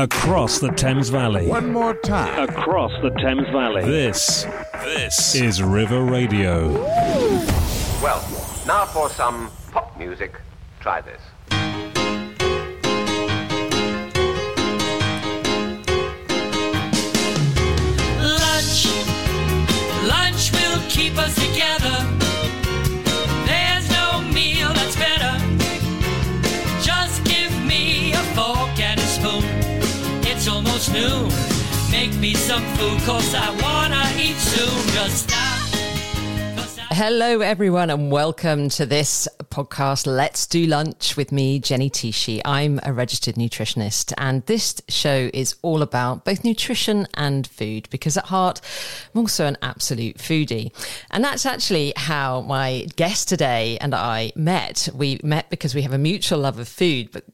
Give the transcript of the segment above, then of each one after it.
across the Thames Valley. One more time. Across the Thames Valley. This, this is River Radio. Well, now for some pop music. Try this. Lunch, lunch will keep us together. Almost noon. Make me some food, cause I wanna eat soon. Just stop. Hello, everyone, and welcome to this podcast, Let's Do Lunch with me, Jenny Tishy. I'm a registered nutritionist, and this show is all about both nutrition and food because at heart, I'm also an absolute foodie. And that's actually how my guest today and I met. We met because we have a mutual love of food, but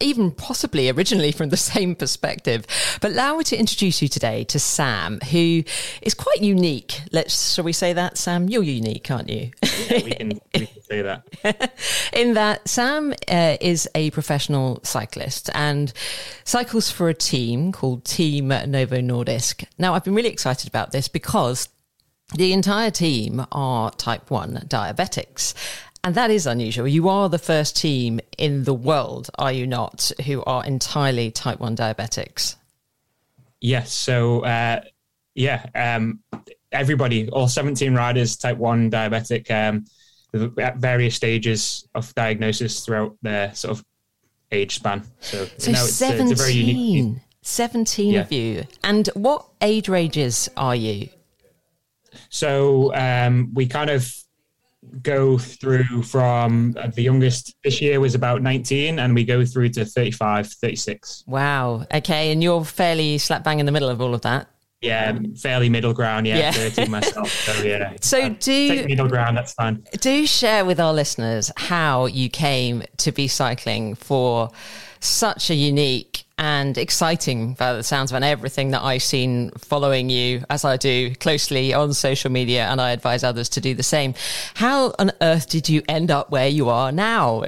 even possibly originally from the same perspective. But allow me to introduce you today to Sam, who is quite unique. Let's, shall we say that, Sam? You're unique, aren't you? we can, we can say that. In that Sam uh, is a professional cyclist and cycles for a team called Team Novo Nordisk. Now, I've been really excited about this because the entire team are type 1 diabetics. And that is unusual. You are the first team in the world, are you not, who are entirely type 1 diabetics? Yes. So, uh, yeah, um, everybody, all 17 riders, type 1 diabetic, um, at various stages of diagnosis throughout their sort of age span. So, So no, it's, uh, it's a very unique. 17, 17 Yeah. of you. And what age ranges are you? So, um, we kind of go through from uh, the youngest this year was about 19 and we go through to 35 36 Wow. Okay. And you're fairly slap bang in the middle of all of that. yeah fairly middle ground yeah, Yeah. 30 myself so yeah So Uh, do- middle ground that's fine Do share with our listeners how you came to be cycling for such a unique and exciting, by the sounds of it, and everything that I've seen following you as I do closely on social media, and I advise others to do the same. How on earth did you end up where you are now?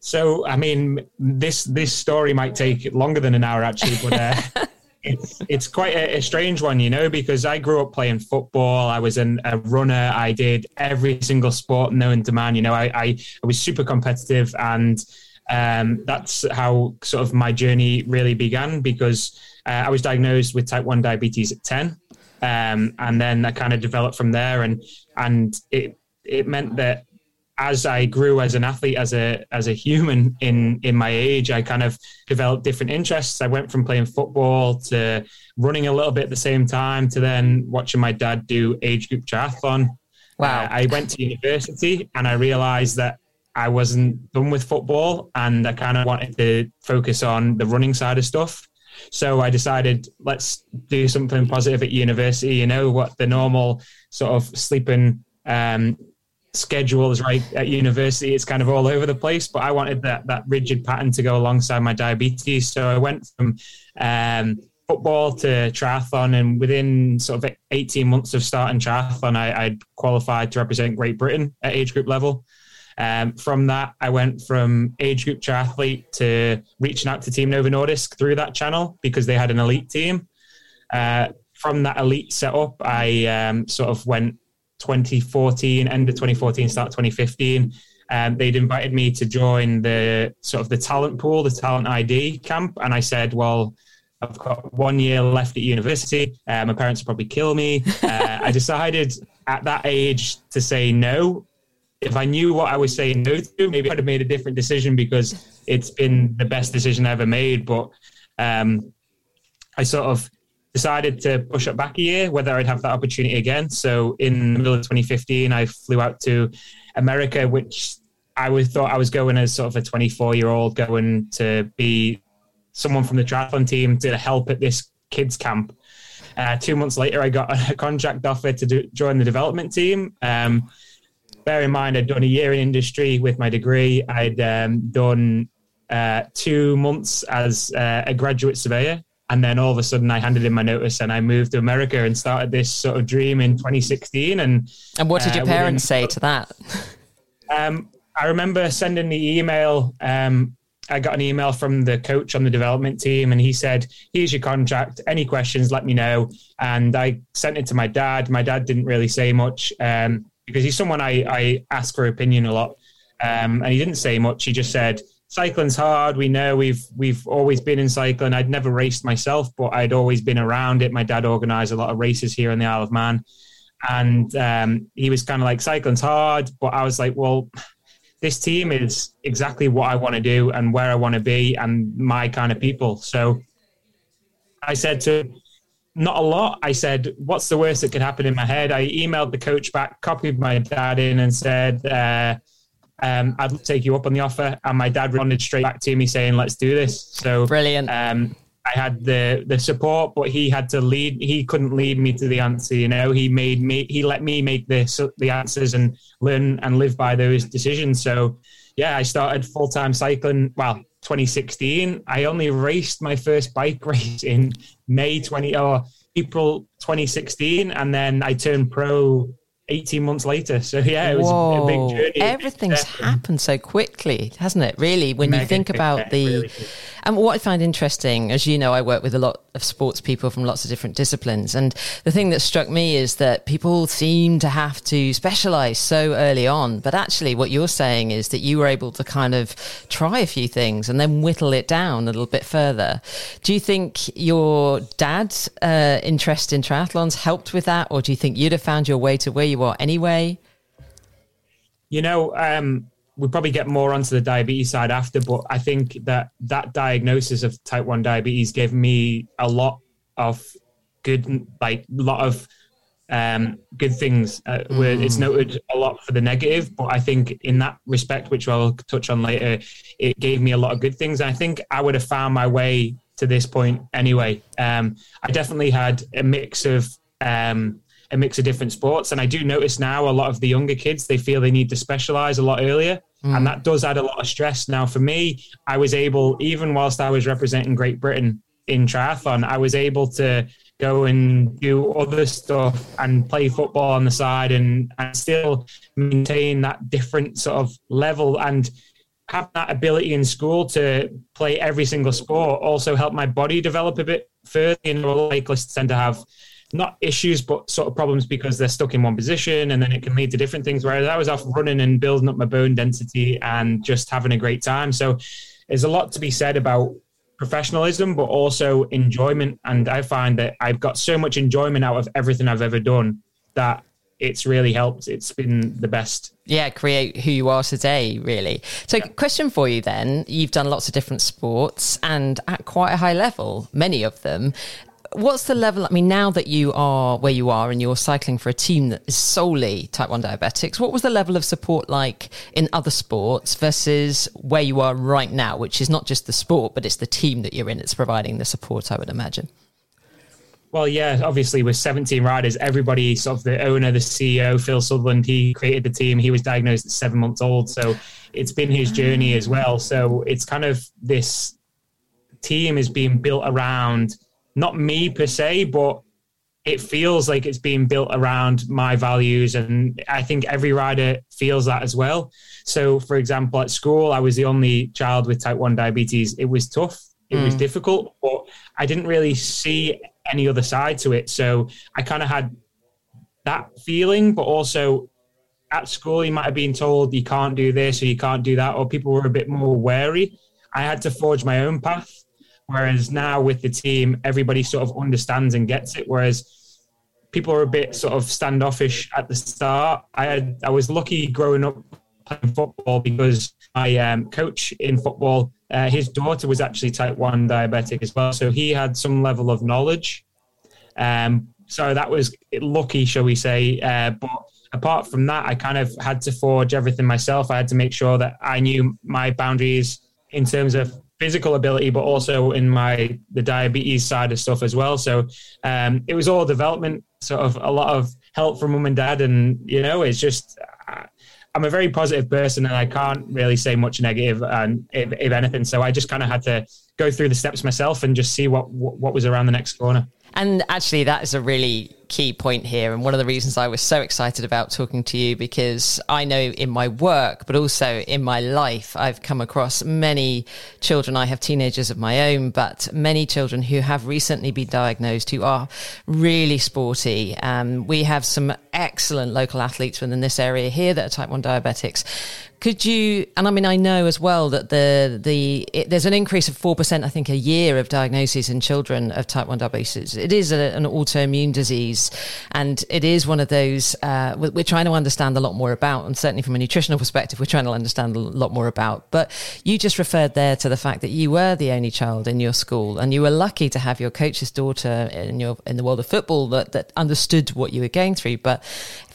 So, I mean, this this story might take longer than an hour actually, but uh, it's it's quite a, a strange one, you know, because I grew up playing football. I was an, a runner. I did every single sport known to man. You know, I I, I was super competitive, and um, that's how sort of my journey really began. Because uh, I was diagnosed with type one diabetes at ten, um, and then I kind of developed from there, and and it it meant that as I grew as an athlete, as a as a human in in my age, I kind of developed different interests. I went from playing football to running a little bit at the same time to then watching my dad do age group triathlon. Wow. Uh, I went to university and I realized that I wasn't done with football and I kind of wanted to focus on the running side of stuff. So I decided let's do something positive at university. You know what the normal sort of sleeping um, schedule is right at university. It's kind of all over the place, but I wanted that that rigid pattern to go alongside my diabetes. So I went from um, football to triathlon, and within sort of 18 months of starting triathlon, I, I'd qualified to represent Great Britain at age group level. Um, from that, I went from age group triathlete to reaching out to Team Novo Nordisk through that channel because they had an elite team. Uh, from that elite setup, I um, sort of went 2014, end of 2014, start 2015. Um, they'd invited me to join the sort of the talent pool, the talent ID camp, and I said, "Well, I've got one year left at university. Uh, my parents will probably kill me." Uh, I decided at that age to say no. If I knew what I was saying no to, maybe I'd have made a different decision because it's been the best decision I ever made. But um, I sort of decided to push it back a year, whether I'd have that opportunity again. So in the middle of 2015, I flew out to America, which I was thought I was going as sort of a 24 year old going to be someone from the triathlon team to help at this kids camp. Uh, two months later, I got a contract offer to do, join the development team. Um, bear in mind, I'd done a year in industry with my degree. I'd um, done uh, two months as uh, a graduate surveyor. And then all of a sudden, I handed in my notice and I moved to America and started this sort of dream in 2016. And And what did your Uh, within- parents say to that? um, I remember sending the email um, I got an email from the coach on the development team, and he said, "Here's your contract. Any questions, let me know." And I sent it to my dad. My dad didn't really say much um, because he's someone I, I ask for opinion a lot, um, and he didn't say much. He just said, "Cycling's hard. We know we've we've always been in cycling. I'd never raced myself, but I'd always been around it. My dad organised a lot of races here in the Isle of Man." And um, he was kind of like, cycling's hard. But I was like, well, this team is exactly what I want to do and where I want to be and my kind of people. So I said to not a lot. I said, what's the worst that could happen in my head? I emailed the coach back, copied my dad in, and said, uh, um, I'd take you up on the offer. And my dad responded straight back to me saying, let's do this. So brilliant. Um, I had the the support, but he had to lead. He couldn't lead me to the answer. You know, he made me. He let me make the the answers and learn and live by those decisions. So, yeah, I started full time cycling. Well, 2016. I only raced my first bike race in May 20 or April 2016, and then I turned pro 18 months later. So yeah, it was Whoa. a big journey. Everything's happened so quickly, hasn't it? Really, when Mega you think about the, really and what I find interesting, as you know, I work with a lot of sports people from lots of different disciplines. And the thing that struck me is that people seem to have to specialize so early on. But actually what you're saying is that you were able to kind of try a few things and then whittle it down a little bit further. Do you think your dad's uh, interest in triathlons helped with that? Or do you think you'd have found your way to where you are anyway? You know, um, we'll probably get more onto the diabetes side after, but I think that that diagnosis of type 1 diabetes gave me a lot of good, like, a lot of um, good things. Uh, mm. Where it's mm. noted a lot for the negative, but I think in that respect, which I'll touch on later, it gave me a lot of good things. I think I would have found my way to this point anyway. Um, I definitely had a mix of um, a mix of different sports, and I do notice now a lot of the younger kids they feel they need to specialize a lot earlier. Mm. And that does add a lot of stress. Now, for me, I was able, even whilst I was representing Great Britain in triathlon, I was able to go and do other stuff and play football on the side and, and still maintain that different sort of level and have that ability in school to play every single sport also help my body develop a bit further. You know, cyclists tend to have not issues, but sort of problems because they're stuck in one position and then it can lead to different things. Whereas I was off running and building up my bone density and just having a great time. So there's a lot to be said about professionalism, but also enjoyment. And I find that I've got so much enjoyment out of everything I've ever done that it's really helped. It's been the best. Yeah, create who you are today, really. So, yeah. question for you then. You've done lots of different sports and at quite a high level, many of them what's the level? I mean, now that you are where you are and you're cycling for a team that is solely type 1 diabetics, what was the level of support like in other sports versus where you are right now, which is not just the sport, but it's the team that you're in that's providing the support, I would imagine? Well, yeah, obviously with 17 riders, everybody sort of the owner, the CEO, Phil Southerland, he created the team. He was diagnosed at seven months old. So it's been his journey as well. So it's kind of this team is being built around not me per se, but it feels like it's being built around my values. And I think every rider feels that as well. So, for example, at school, I was the only child with type 1 diabetes. It was tough, it mm. was difficult, but I didn't really see any other side to it. So, I kind of had that feeling, but also at school, you might have been told you can't do this or you can't do that, or people were a bit more wary. I had to forge my own path. Whereas now with the team, everybody sort of understands and gets it. Whereas people are a bit sort of standoffish at the start. I had I was lucky growing up playing football because my um, coach in football, uh, his daughter was actually type one diabetic as well, so he had some level of knowledge. Um, so that was lucky, shall we say? Uh, but apart from that, I kind of had to forge everything myself. I had to make sure that I knew my boundaries in terms of physical ability, but also in my the diabetes side of stuff as well. So um, it was all development, sort of a lot of help from mum and dad, and you know, it's just. I'm a very positive person, and I can't really say much negative, and if, if anything, so I just kind of had to go through the steps myself and just see what, what what was around the next corner. And actually, that is a really key point here, and one of the reasons I was so excited about talking to you because I know in my work, but also in my life, I've come across many children. I have teenagers of my own, but many children who have recently been diagnosed who are really sporty. Um, we have some excellent local athletes within this area here that are type 1 diabetics could you? And I mean, I know as well that the the it, there's an increase of four percent, I think, a year of diagnoses in children of type one diabetes. It is a, an autoimmune disease, and it is one of those uh, we're trying to understand a lot more about. And certainly from a nutritional perspective, we're trying to understand a lot more about. But you just referred there to the fact that you were the only child in your school, and you were lucky to have your coach's daughter in your in the world of football that that understood what you were going through. But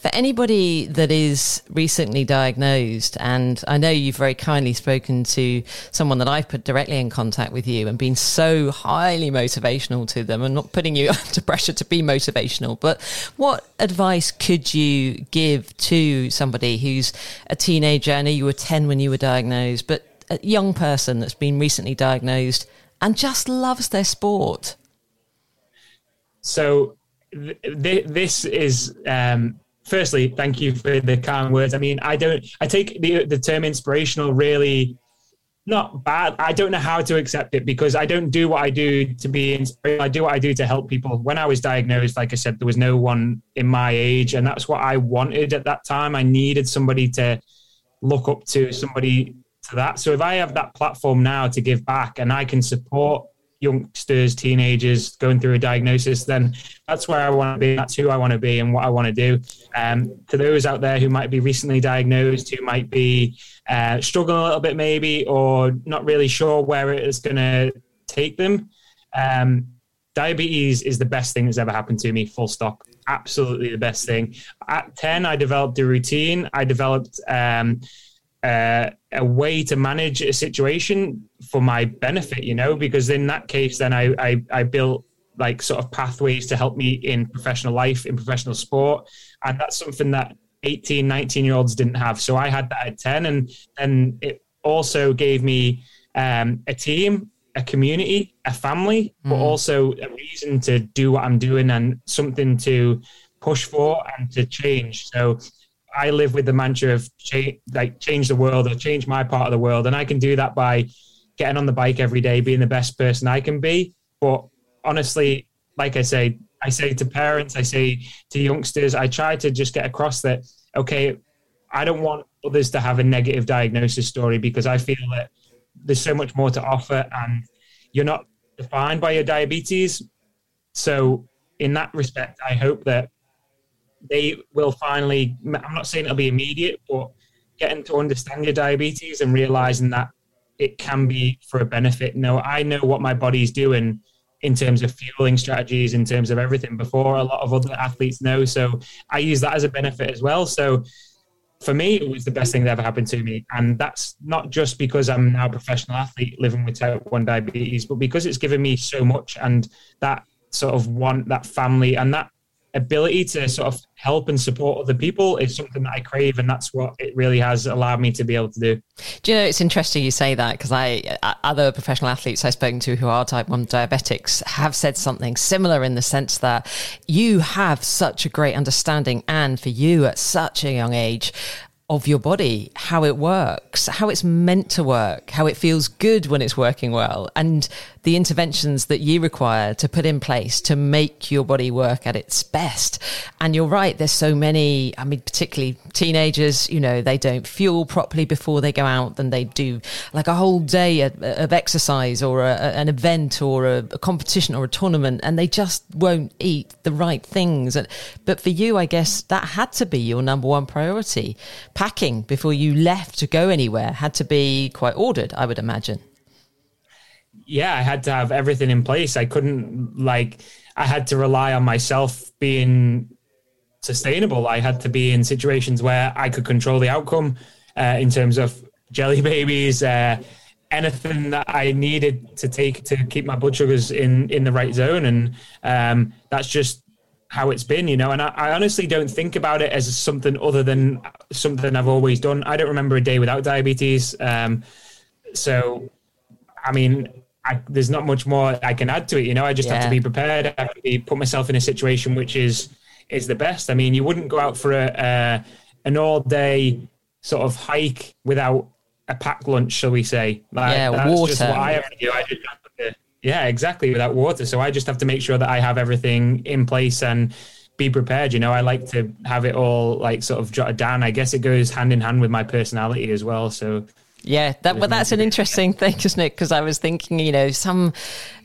for anybody that is recently diagnosed, and I know you've very kindly spoken to someone that I've put directly in contact with you and been so highly motivational to them, and not putting you under pressure to be motivational, but what advice could you give to somebody who's a teenager? I know you were 10 when you were diagnosed, but a young person that's been recently diagnosed and just loves their sport? So, th- th- this is um, firstly, thank you for the kind words. I mean, I don't, I take the, the term inspirational really not bad. I don't know how to accept it because I don't do what I do to be inspirational. I do what I do to help people. When I was diagnosed, like I said, there was no one in my age, and that's what I wanted at that time. I needed somebody to look up to, somebody to that. So if I have that platform now to give back and I can support youngsters, teenagers going through a diagnosis, then that's where I want to be. That's who I want to be and what I want to do. Um, to those out there who might be recently diagnosed, who might be uh, struggling a little bit maybe, or not really sure where it is going to take them, um, diabetes is the best thing that's ever happened to me, full stop. Absolutely the best thing. At 10, I developed a routine. I developed um, uh, a way to manage a situation for my benefit, you know, because in that case, then I, I, I built like sort of pathways to help me in professional life, in professional sport. And that's something that 18, 19 year olds didn't have. So I had that at 10. And then it also gave me um, a team, a community, a family, mm. but also a reason to do what I'm doing and something to push for and to change. So I live with the mantra of change, like change the world or change my part of the world, and I can do that by getting on the bike every day, being the best person I can be. But honestly, like I say, I say to parents, I say to youngsters, I try to just get across that okay, I don't want others to have a negative diagnosis story because I feel that there's so much more to offer, and you're not defined by your diabetes. So, in that respect, I hope that they will finally, I'm not saying it'll be immediate, but getting to understand your diabetes and realizing that it can be for a benefit. No, I know what my body's doing in terms of fueling strategies, in terms of everything before a lot of other athletes know. So I use that as a benefit as well. So for me, it was the best thing that ever happened to me. And that's not just because I'm now a professional athlete living with type 1 diabetes, but because it's given me so much and that sort of want that family and that ability to sort of help and support other people is something that I crave, and that's what it really has allowed me to be able to do. Do you know it's interesting you say that because I uh, other professional athletes I've spoken to who are type one diabetics have said something similar in the sense that you have such a great understanding, and for you at such a young age of your body, how it works, how it's meant to work, how it feels good when it's working well, and the interventions that you require to put in place to make your body work at its best. And you're right, there's so many, I mean, particularly teenagers, you know, they don't fuel properly before they go out, and they do like a whole day of exercise or a, an event or a, a competition or a tournament, and they just won't eat the right things. But for you, I guess that had to be your number one priority. Packing before you left to go anywhere had to be quite ordered, I would imagine yeah, I had to have everything in place. I couldn't like I had to rely on myself being sustainable. I had to be in situations where I could control the outcome uh, in terms of jelly babies, uh, anything that I needed to take to keep my blood sugars in in the right zone, and um, that's just how it's been, you know. And I, I, honestly don't think about it as something other than something I've always done. I don't remember a day without diabetes. Um, so, I mean, I, there's not much more I can add to it. You know, I just yeah. have to be prepared. I have to be, put myself in a situation which is is the best. I mean, you wouldn't go out for a, a an all day sort of hike without a packed lunch, shall we say? Like, yeah, that's water. Just what I have to do. I just to, yeah, exactly, without water. So I just have to make sure that I have everything in place and be prepared. You know, I like to have it all like sort of jotted down. I guess it goes hand in hand with my personality as well. So yeah, that, but that's an interesting thing, isn't it? Because I was thinking, you know, some,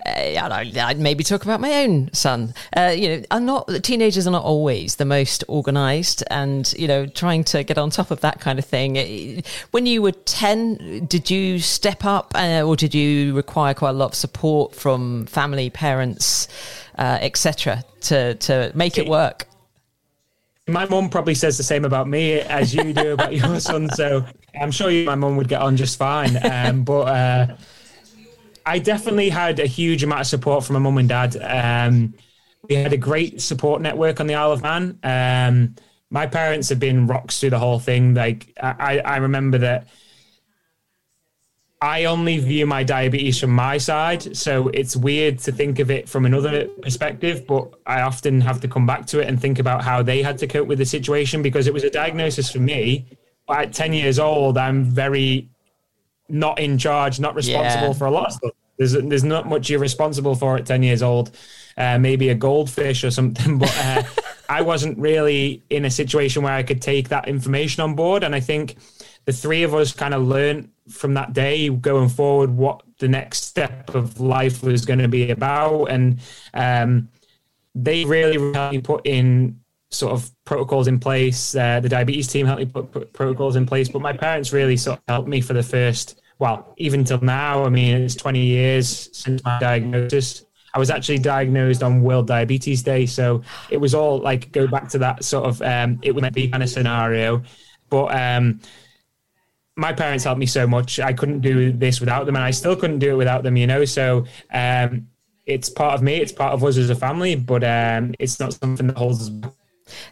uh, I'd maybe talk about my own son. Uh, you know, I'm not teenagers are not always the most organised, and you know, trying to get on top of that kind of thing. When you were ten, did you step up, uh, or did you require quite a lot of support from family, parents, uh, etc., to to make it work? My mum probably says the same about me as you do about your son. So I'm sure you, my mum would get on just fine. Um, but uh, I definitely had a huge amount of support from my mum and dad. Um, we had a great support network on the Isle of Man. Um, my parents have been rocks through the whole thing. Like I, I remember that I only view my diabetes from my side, so it's weird to think of it from another perspective. But I often have to come back to it and think about how they had to cope with the situation because it was a diagnosis for me at 10 years old, I'm very not in charge, not responsible yeah. for a lot of stuff. There's, there's not much you're responsible for at 10 years old. Uh, maybe a goldfish or something, but uh, I wasn't really in a situation where I could take that information on board. And I think the three of us kind of learned from that day going forward what the next step of life was going to be about. And um, they really, really put in sort of protocols in place. Uh, the diabetes team helped me put, put, protocols in place, but my parents really sort of helped me for the first, well, even till now. I mean, it's 20 years since my diagnosis. I was actually diagnosed on World Diabetes Day, so it was all like go back to that sort of um, it would be kind of scenario. But um, my parents helped me so much. I couldn't do this without them, and I still couldn't do it without them. You know, so um, it's part of me. It's part of us as a family, but um, it's not something that holds us back.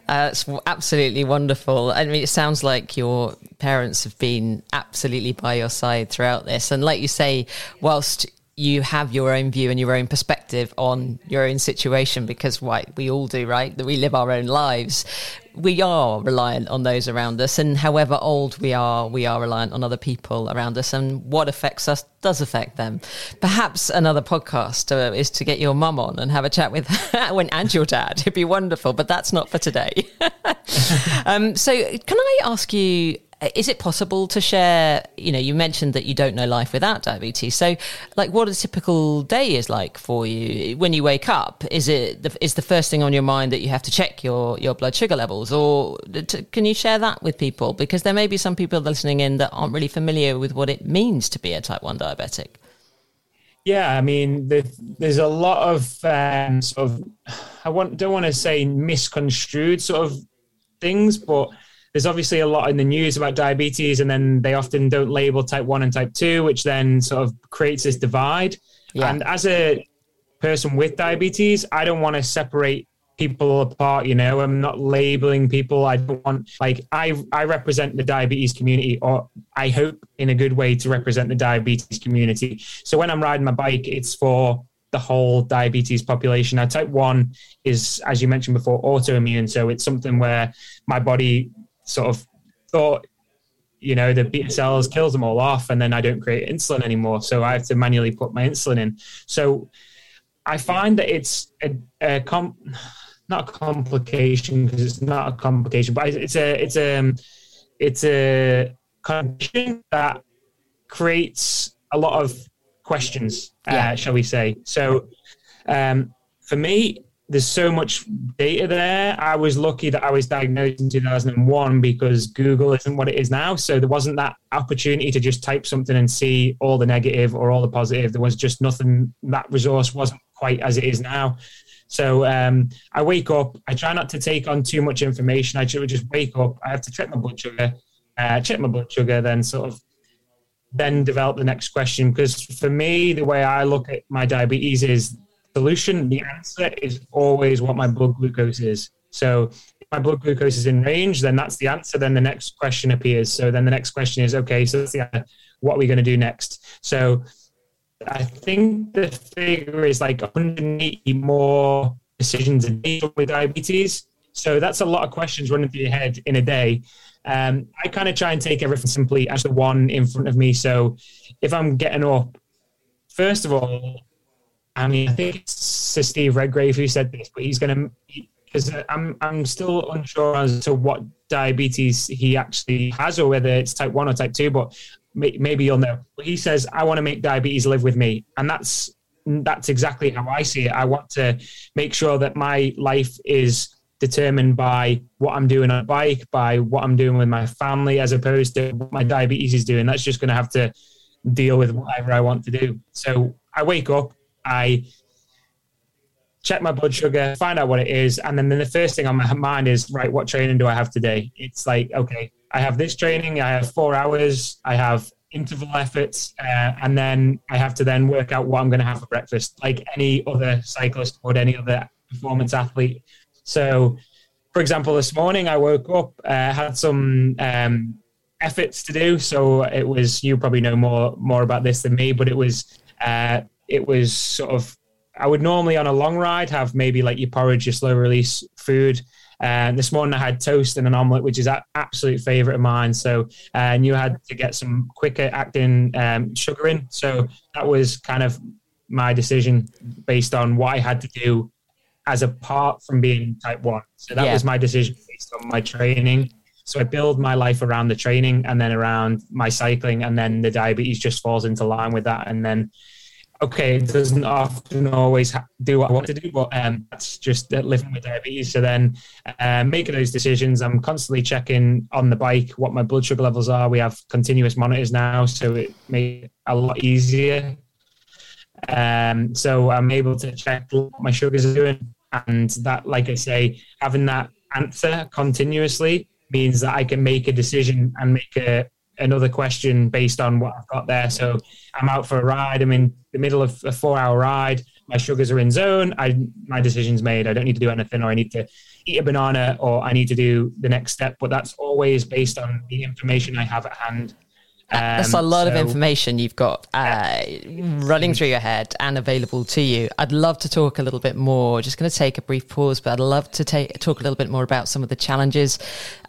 Uh, it's absolutely wonderful. I mean, it sounds like your parents have been absolutely by your side throughout this. And like you say, whilst you have your own view and your own perspective on your own situation because what we all do, right? That we live our own lives. We are reliant on those around us, and however old we are, we are reliant on other people around us, and what affects us does affect them. Perhaps another podcast uh, is to get your mum on and have a chat with her and your dad. It'd be wonderful, but that's not for today. um, so, can I ask you is it possible to share you know you mentioned that you don't know life without diabetes. So like what a typical day is like for you when you wake up? Is it the, is the first thing on your mind that you have to check your your blood sugar levels? Or can you share that with people? Because there may be some people listening in that aren't really familiar with what it means to be a type 1 diabetic. Yeah, I mean, there's a lot of um, sort of, I want, don't want to say misconstrued sort of things, but there's obviously a lot in the news about diabetes, and then they often don't label type one and type two, which then sort of creates this divide. Yeah. And as a person with diabetes, I don't want to separate people apart you know i'm not labeling people i don't want like i i represent the diabetes community or i hope in a good way to represent the diabetes community so when i'm riding my bike it's for the whole diabetes population now type 1 is as you mentioned before autoimmune so it's something where my body sort of thought, you know, the beta cells kills them all off, and then I don't create insulin anymore. So I have to manually put my insulin in. So I find that it's a, a com- not a complication because it's not a complication, but it's a it's a it's a condition that creates a lot of questions, yeah. uh, shall we say? So um, for me, there's so much data there. I was lucky that I was diagnosed in 2001 because Google isn't what it is now. So there wasn't that opportunity to just type something and see all the negative or all the positive. There was just nothing, that resource wasn't quite as it is now. So um, I wake up, I try not to take on too much information. I just wake up, I have to check my blood sugar, uh, check my blood sugar, then sort of then develop the next question. Because for me, the way I look at my diabetes is solution, the answer is always what my blood glucose is. So if my blood glucose is in range, then that's the answer. Then the next question appears. So then the next question is, okay, so What are we going to do next? So I think the figure is like 180 more decisions a day with diabetes. So that's a lot of questions running through your head in a day. Um, I kind of try and take everything simply as the one in front of me. So if I'm getting up, first of all, I mean, I think it's Sir Steve Redgrave who said this, but he's going to, because I'm, I'm still unsure as to what diabetes he actually has or whether it's type 1 or type 2, but maybe you'll know. But he says, I want to make diabetes live with me. And that's that's exactly how I see it. I want to make sure that my life is determined by what I'm doing on a bike, by what I'm doing with my family, as opposed to what my diabetes is doing. That's just going to have to deal with whatever I want to do. So I wake up, I check my blood sugar, find out what it is, and then the first thing on my mind is right, what training do I have today? It's like okay, I have this training, I have four hours, I have interval efforts, uh, and then I have to then work out what I'm going to have for breakfast, like any other cyclist or any other performance athlete. So, for example, this morning I woke up, uh, had some um, efforts to do. So it was you probably know more more about this than me, but it was uh, it was sort of I would normally on a long ride have maybe like your porridge, your slow release food. And this morning I had toast and an omelette, which is an absolute favorite of mine. So, uh, and you had to get some quicker acting um, sugar in. So that was kind of my decision based on what I had to do as apart from being type one. So that yeah. was my decision based on my training. So I build my life around the training and then around my cycling, and then the diabetes just falls into line with that. And then okay, it doesn't often always do what I want to do, but um, that's just living with diabetes. So then uh, making those decisions, I'm constantly checking on the bike what my blood sugar levels are. We have continuous monitors now, so it made it a lot easier. Um, so I'm able to check what my sugars are doing. And that, like I say, having that answer continuously means that I can make a decision and make a, another question based on what I've got there. So I'm out for a ride. I'm in the middle of a four hour ride. My sugars are in zone. I my decision's made. I don't need to do anything, or I need to eat a banana, or I need to do the next step. But that's always based on the information I have at hand um, That's a lot so, of information you've got uh, running through your head and available to you. I'd love to talk a little bit more. Just going to take a brief pause, but I'd love to take, talk a little bit more about some of the challenges,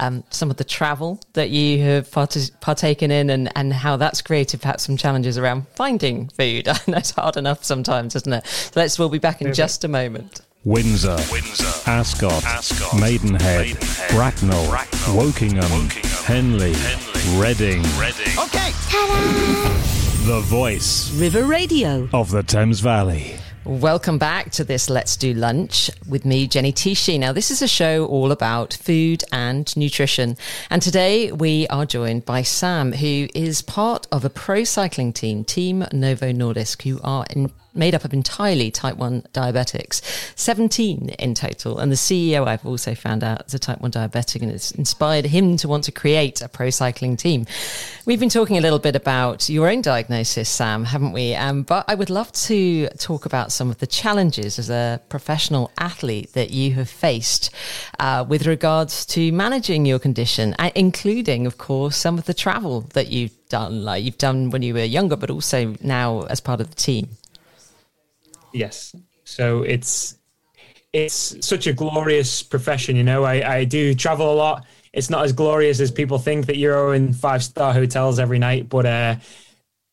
um, some of the travel that you have part- partaken in, and, and how that's created perhaps some challenges around finding food. I know it's hard enough sometimes, isn't it? So let's. We'll be back in just a moment. Windsor, Windsor Ascot, Ascot Maidenhead, Maidenhead Bracknell, Bracknell Wokingham, Wokingham, Henley, Henley Reading. Reading. Okay. Ta-da! The voice. River Radio. Of the Thames Valley. Welcome back to this Let's Do Lunch with me, Jenny Tichy. Now, this is a show all about food and nutrition. And today we are joined by Sam, who is part of a pro cycling team, Team Novo Nordisk, who are in made up of entirely type 1 diabetics, 17 in total. And the CEO, I've also found out, is a type 1 diabetic, and it's inspired him to want to create a pro cycling team. We've been talking a little bit about your own diagnosis, Sam, haven't we? Um, but I would love to talk about some of the challenges as a professional athlete that you have faced uh, with regards to managing your condition, uh, including, of course, some of the travel that you've done, like you've done when you were younger, but also now as part of the team. Yes. So it's it's such a glorious profession, you know. I, I do travel a lot. It's not as glorious as people think that you're in five star hotels every night, but uh,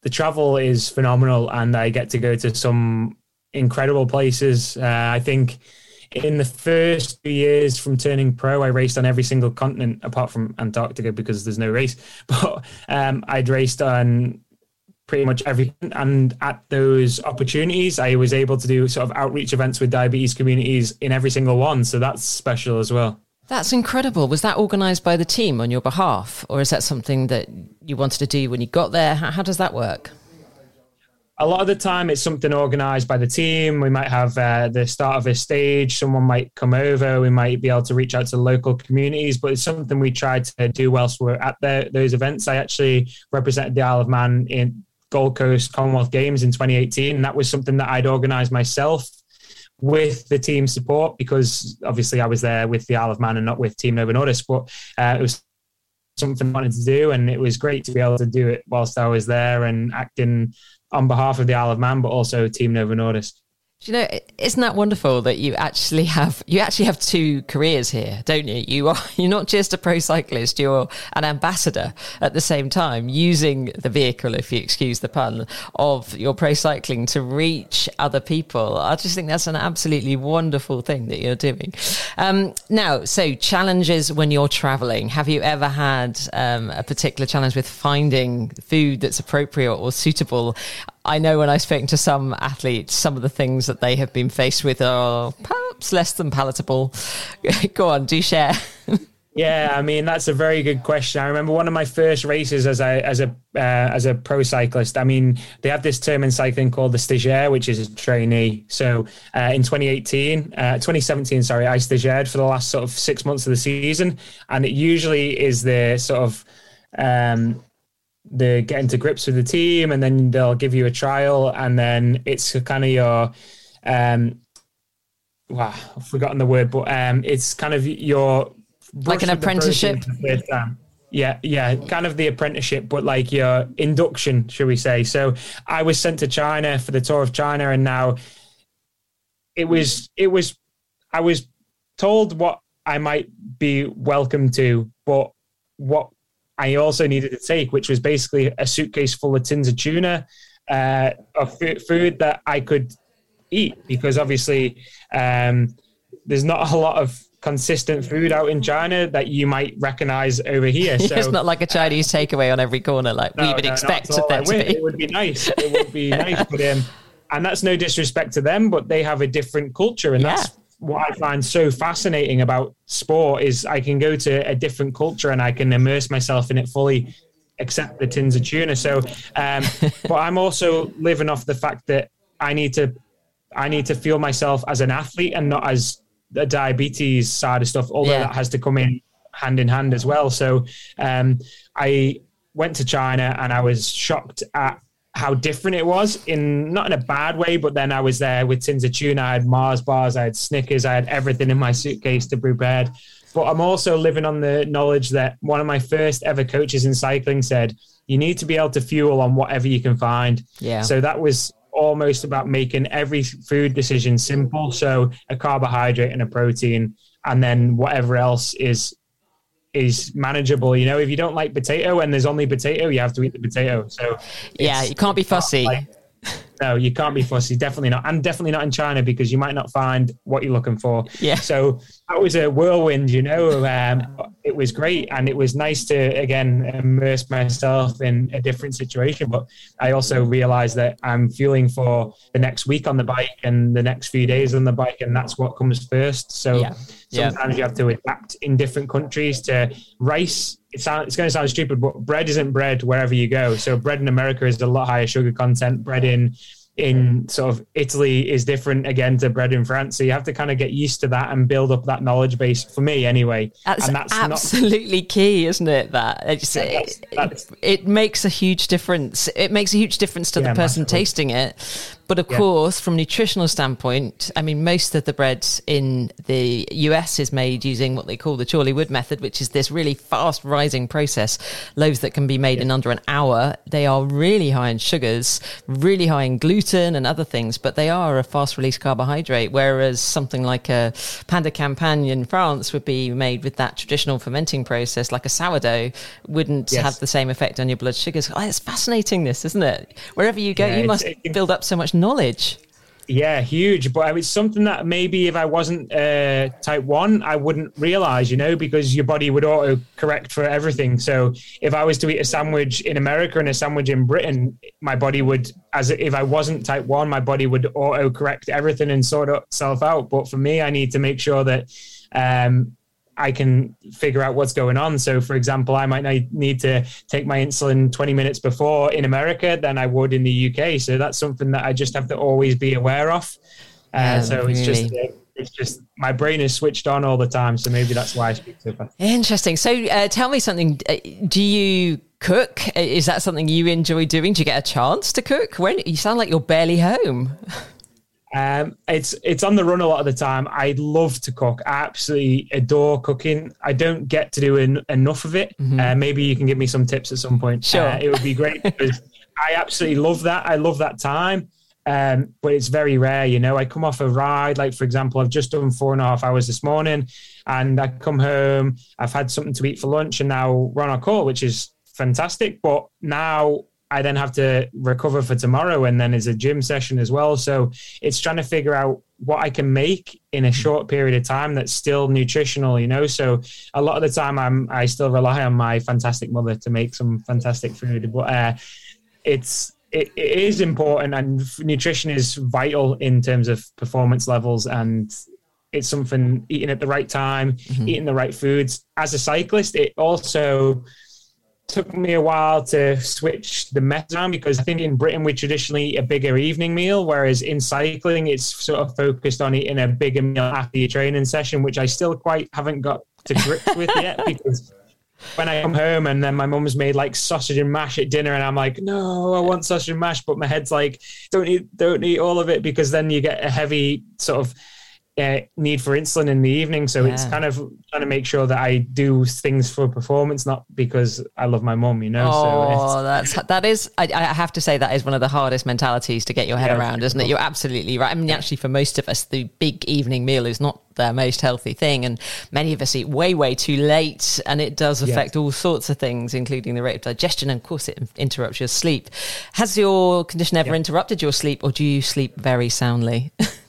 the travel is phenomenal, and I get to go to some incredible places. Uh, I think in the first two years from turning pro, I raced on every single continent apart from Antarctica because there's no race. But um, I'd raced on pretty much everything. And at those opportunities, I was able to do sort of outreach events with diabetes communities in every single one. So that's special as well. That's incredible. Was that organized by the team on your behalf, or is that something that you wanted to do when you got there? How, how does that work? A lot of the time, it's something organized by the team. We might have uh, the start of a stage, someone might come over, we might be able to reach out to local communities, but it's something we try to do whilst we're at the, those events. I actually represented the Isle of Man in Gold Coast Commonwealth Games in 2018. And that was something that I'd organised myself with the team support because obviously I was there with the Isle of Man and not with Team Novo Nordisk. But uh, it was something I wanted to do, and it was great to be able to do it whilst I was there and acting on behalf of the Isle of Man, but also Team Novo Nordisk. You know, isn't that wonderful that you actually have you actually have two careers here, don't you? You are you're not just a pro cyclist, you're an ambassador at the same time, using the vehicle, if you excuse the pun, of your pro cycling to reach other people. I just think that's an absolutely wonderful thing that you're doing. Um, now, so challenges when you're traveling. Have you ever had um, a particular challenge with finding food that's appropriate or suitable? I know when I've spoken to some athletes, some of the things that they have been faced with are perhaps less than palatable. Go on, do share. Yeah, I mean that's a very good question. I remember one of my first races as a as a uh, as a pro cyclist. I mean, they have this term in cycling called the stagiaire, which is a trainee. So uh, in 2018, uh, 2017, sorry, I stagiaired for the last sort of six months of the season, and it usually is the sort of um, the getting to grips with the team, and then they'll give you a trial, and then it's kind of your um, wow, I've forgotten the word, but um, it's kind of your like an apprenticeship. Yeah, yeah, kind of the apprenticeship, but like your induction, should we say? So I was sent to China for the tour of China, and now it was it was I was told what I might be welcome to, but what I also needed to take, which was basically a suitcase full of tins of tuna, uh, of food that I could eat, because obviously um, there's not a lot of consistent food out in China that you might recognize over here. So it's not like a Chinese takeaway on every corner like no, we would no, expect it to be. It would be nice. It would be nice, but um, and that's no disrespect to them, but they have a different culture, and yeah. that's what I find so fascinating about sport is I can go to a different culture and I can immerse myself in it fully, except the tins of tuna. So, um, but I'm also living off the fact that I need to, I need to feel myself as an athlete and not as the diabetes side of stuff. Although yeah. that has to come in hand in hand as well. So, um, I went to China and I was shocked at how different it was in not in a bad way, but then I was there with tins of tuna. I had Mars bars, I had Snickers, I had everything in my suitcase to prepare. But I'm also living on the knowledge that one of my first ever coaches in cycling said, you need to be able to fuel on whatever you can find. Yeah. So that was almost about making every food decision simple. So a carbohydrate and a protein, and then whatever else is is manageable. You know, if you don't like potato and there's only potato, you have to eat the potato. So yeah, you can't be fussy. Like, no, you can't be fussy. Definitely not, and definitely not in China because you might not find what you're looking for. Yeah. So that was a whirlwind. You know, um, it was great, and it was nice to again immerse myself in a different situation. But I also realized that I'm feeling for the next week on the bike and the next few days on the bike, and that's what comes first. So. Yeah Sometimes yeah. you have to adapt in different countries to rice. It sounds, it's going to sound stupid, but bread isn't bread wherever you go. So bread in America is a lot higher sugar content. Bread in in sort of Italy is different again to bread in France. So you have to kind of get used to that and build up that knowledge base for me anyway. That's, and that's absolutely not, key, isn't it? That it's, that's, that's, it, it, makes a huge difference. It makes a huge difference to yeah, the person massively. tasting it. But of yeah. course, from a nutritional standpoint, I mean, most of the bread in the US is made using what they call the Chorleywood method, which is this really fast rising process. Loaves that can be made yeah. in under an hour. They are really high in sugars, really high in gluten and other things, but they are a fast release carbohydrate. Whereas something like a pain de campagne in France would be made with that traditional fermenting process, like a sourdough, wouldn't yes. have the same effect on your blood sugars. Oh, it's fascinating, this, isn't it? Wherever you go, yeah, you must build up so much knowledge. Yeah, huge. But it's something that maybe if I wasn't uh, type one, I wouldn't realize, you know, because your body would auto correct for everything. So if I was to eat a sandwich in America and a sandwich in Britain, my body would, as if I wasn't type one, my body would auto correct everything and sort itself out. But for me, I need to make sure that um, I can figure out what's going on. So, for example, I might need to take my insulin 20 minutes before in America than I would in the UK. So that's something that I just have to always be aware of. Uh, so really. it's just uh, it's just my brain is switched on all the time. So maybe that's why I speak so fast. Interesting. So uh, tell me something. Uh, do you cook? Is that something you enjoy doing? Do you get a chance to cook? When you sound like you're barely home. Um, it's it's on the run a lot of the time. I love to cook. I absolutely adore cooking. I don't get to do en- enough of it. Mm-hmm. Uh, maybe you can give me some tips at some point. Sure, uh, it would be great because I absolutely love that. I love that time. Um, but it's very rare, you know. I come off a ride, like for example, I've just done four and a half hours this morning, and I come home, I've had something to eat for lunch, and now we're on a call, which is fantastic. But now I then have to recover for tomorrow, and then there's a gym session as well. So it's trying to figure out what I can make in a short period of time that's still nutritional, you know. So a lot of the time, I'm I still rely on my fantastic mother to make some fantastic food, but uh, it's it, it is important, and nutrition is vital in terms of performance levels and. It's something eating at the right time, mm-hmm. eating the right foods. As a cyclist, it also took me a while to switch the method around because I think in Britain we traditionally eat a bigger evening meal, whereas in cycling it's sort of focused on eating a bigger meal after your training session, which I still quite haven't got to grips with yet because when I come home and then my mum's made like sausage and mash at dinner and I'm like, no, I want sausage and mash, but my head's like, don't eat, don't eat all of it because then you get a heavy sort of uh, need for insulin in the evening. So yeah. it's kind of trying to make sure that I do things for performance, not because I love my mom, you know. Oh, so that's that is. I, I, have to say that is one of the hardest mentalities to get your head yeah, around, isn't it? You're absolutely right. I mean, actually, for most of us, the big evening meal is not the most healthy thing, and many of us eat way, way too late, and it does affect all sorts of things, including the rate of digestion, and of course, it interrupts your sleep. Has your condition ever interrupted your sleep, or do you sleep very soundly?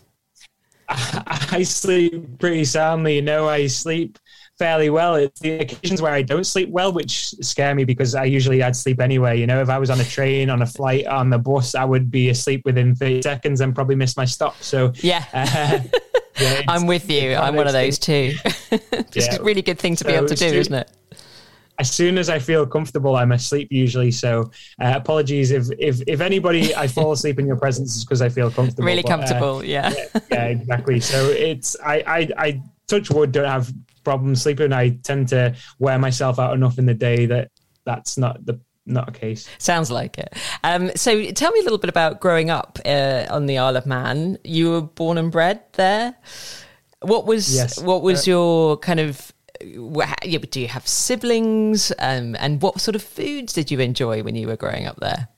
I sleep pretty soundly. You know, I sleep fairly well. It's the occasions where I don't sleep well, which scare me because I usually I'd sleep anyway. You know, if I was on a train, on a flight, on the bus, I would be asleep within 30 seconds and probably miss my stop. So yeah. Uh, yeah I'm with you. I'm one of those too. it's yeah. a really good thing to so be able to do, isn't it? As soon as I feel comfortable, I'm asleep usually. So uh, apologies if, if if anybody I fall asleep in your presence is because I feel comfortable. Really but, comfortable, uh, yeah. yeah. yeah. exactly. So it's I, I I touch wood don't have problems sleeping. I tend to wear myself out enough in the day that that's not the not a case. Sounds like it. Um, so tell me a little bit about growing up uh, on the Isle of Man. You were born and bred there. What was yes. what was uh, your kind of do you have siblings? Um, and what sort of foods did you enjoy when you were growing up there?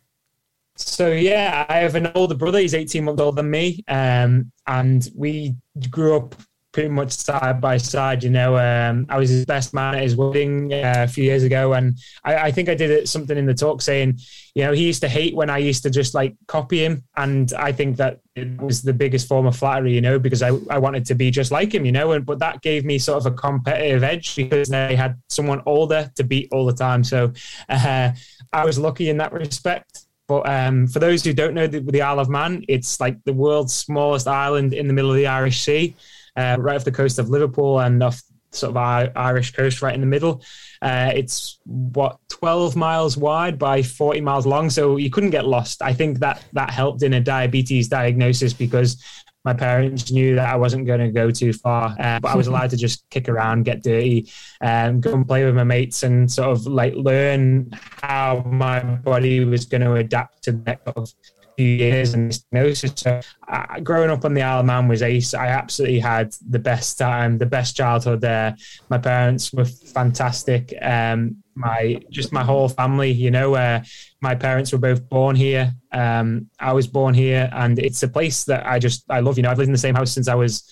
So yeah, I have an older brother. He's 18 months older than me, um, and we grew up pretty much side by side. You know, um, I was his best man at his wedding uh, a few years ago, and I, I, think I did it, something in the talk saying, you know, he used to hate when I used to just like copy him, and I think that it was the biggest form of flattery, you know, because I, I wanted to be just like him, you know, and but that gave me sort of a competitive edge because I had someone older to beat all the time. So uh, I was lucky in that respect. But um, for those who don't know the, the Isle of Man, it's like the world's smallest island in the middle of the Irish Sea uh, right off the coast of Liverpool and off sort of our Irish coast right in the middle. Uh, it's what 12 miles wide by 40 miles long, so you couldn't get lost. I think that that helped in a diabetes diagnosis because my parents knew that I wasn't going to go too far, uh, but I was allowed to just kick around, get dirty, um, go and play with my mates, and sort of like learn how my body was going to adapt to the next sort of few years and diagnosis. So uh, growing up on the Isle of Man was ace. I absolutely had the best time, the best childhood there. My parents were fantastic. Um, my just my whole family, you know, uh, my parents were both born here. Um, I was born here, and it's a place that I just I love. You know, I've lived in the same house since I was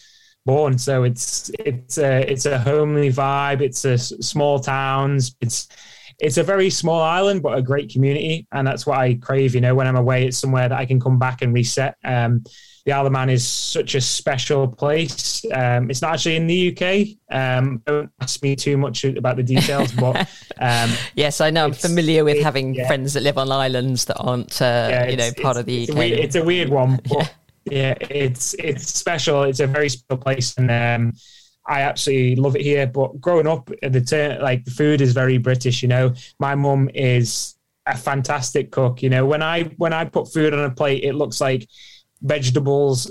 born, so it's it's a it's a homely vibe. It's a small towns. It's it's a very small island, but a great community, and that's what I crave. You know, when I'm away, it's somewhere that I can come back and reset. Um, the Isle of Man is such a special place. Um, it's not actually in the UK. Um, don't ask me too much about the details, but um, yes, I know. I'm familiar with it, having yeah. friends that live on islands that aren't, uh, yeah, you know, part of the it's UK. A weird, it's a weird one, but yeah. yeah, it's it's special. It's a very special place, and um, I absolutely love it here. But growing up, the turn like the food is very British. You know, my mum is a fantastic cook. You know, when I when I put food on a plate, it looks like vegetables,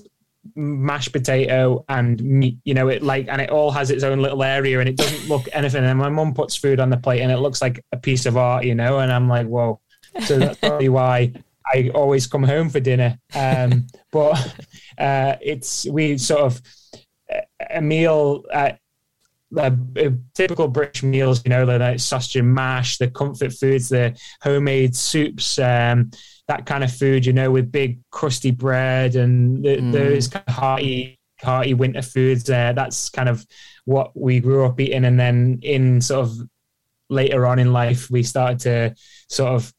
mashed potato, and meat. You know, it like and it all has its own little area, and it doesn't look anything. And my mum puts food on the plate, and it looks like a piece of art. You know, and I'm like, whoa. So that's probably why I always come home for dinner. Um, but uh, it's we sort of a meal at the uh, typical British meals, you know, the sausage and mash, the comfort foods, the homemade soups, um, that kind of food, you know, with big crusty bread and the, mm. those kind of hearty, hearty winter foods. Uh, that's kind of what we grew up eating. And then in sort of later on in life, we started to sort of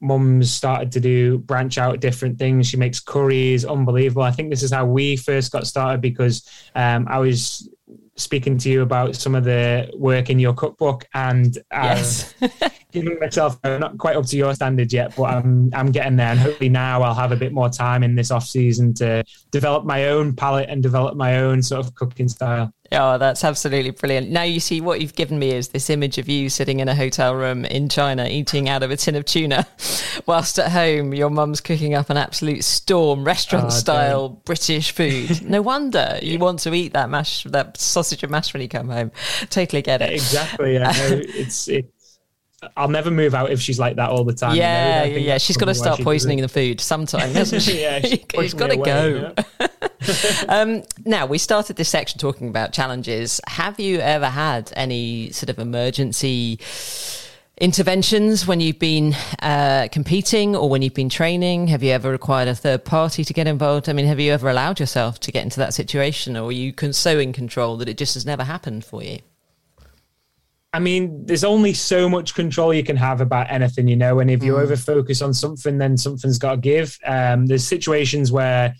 mum's started to do branch out different things. She makes curries, unbelievable. I think this is how we first got started because um, I was speaking to you about some of the work in your cookbook and yes. giving myself I'm not quite up to your standards yet, but I'm I'm getting there and hopefully now I'll have a bit more time in this off season to develop my own palate and develop my own sort of cooking style. Oh, that's absolutely brilliant. Now you see what you've given me is this image of you sitting in a hotel room in China eating out of a tin of tuna, whilst at home your mum's cooking up an absolute storm, restaurant oh, style British food. No wonder you want to eat that mash, that sausage and mash when you come home. Totally get it. Exactly. Yeah. No, it's it, I'll never move out if she's like that all the time. Yeah, you know? yeah. She's got to start poisoning the food sometime, hasn't she? yeah, she's got to go. um, now we started this section talking about challenges. Have you ever had any sort of emergency? interventions when you've been uh, competing or when you've been training? Have you ever required a third party to get involved? I mean, have you ever allowed yourself to get into that situation, or are you so in control that it just has never happened for you? I mean, there's only so much control you can have about anything, you know. And if you mm. over focus on something, then something's got to give. Um, there's situations where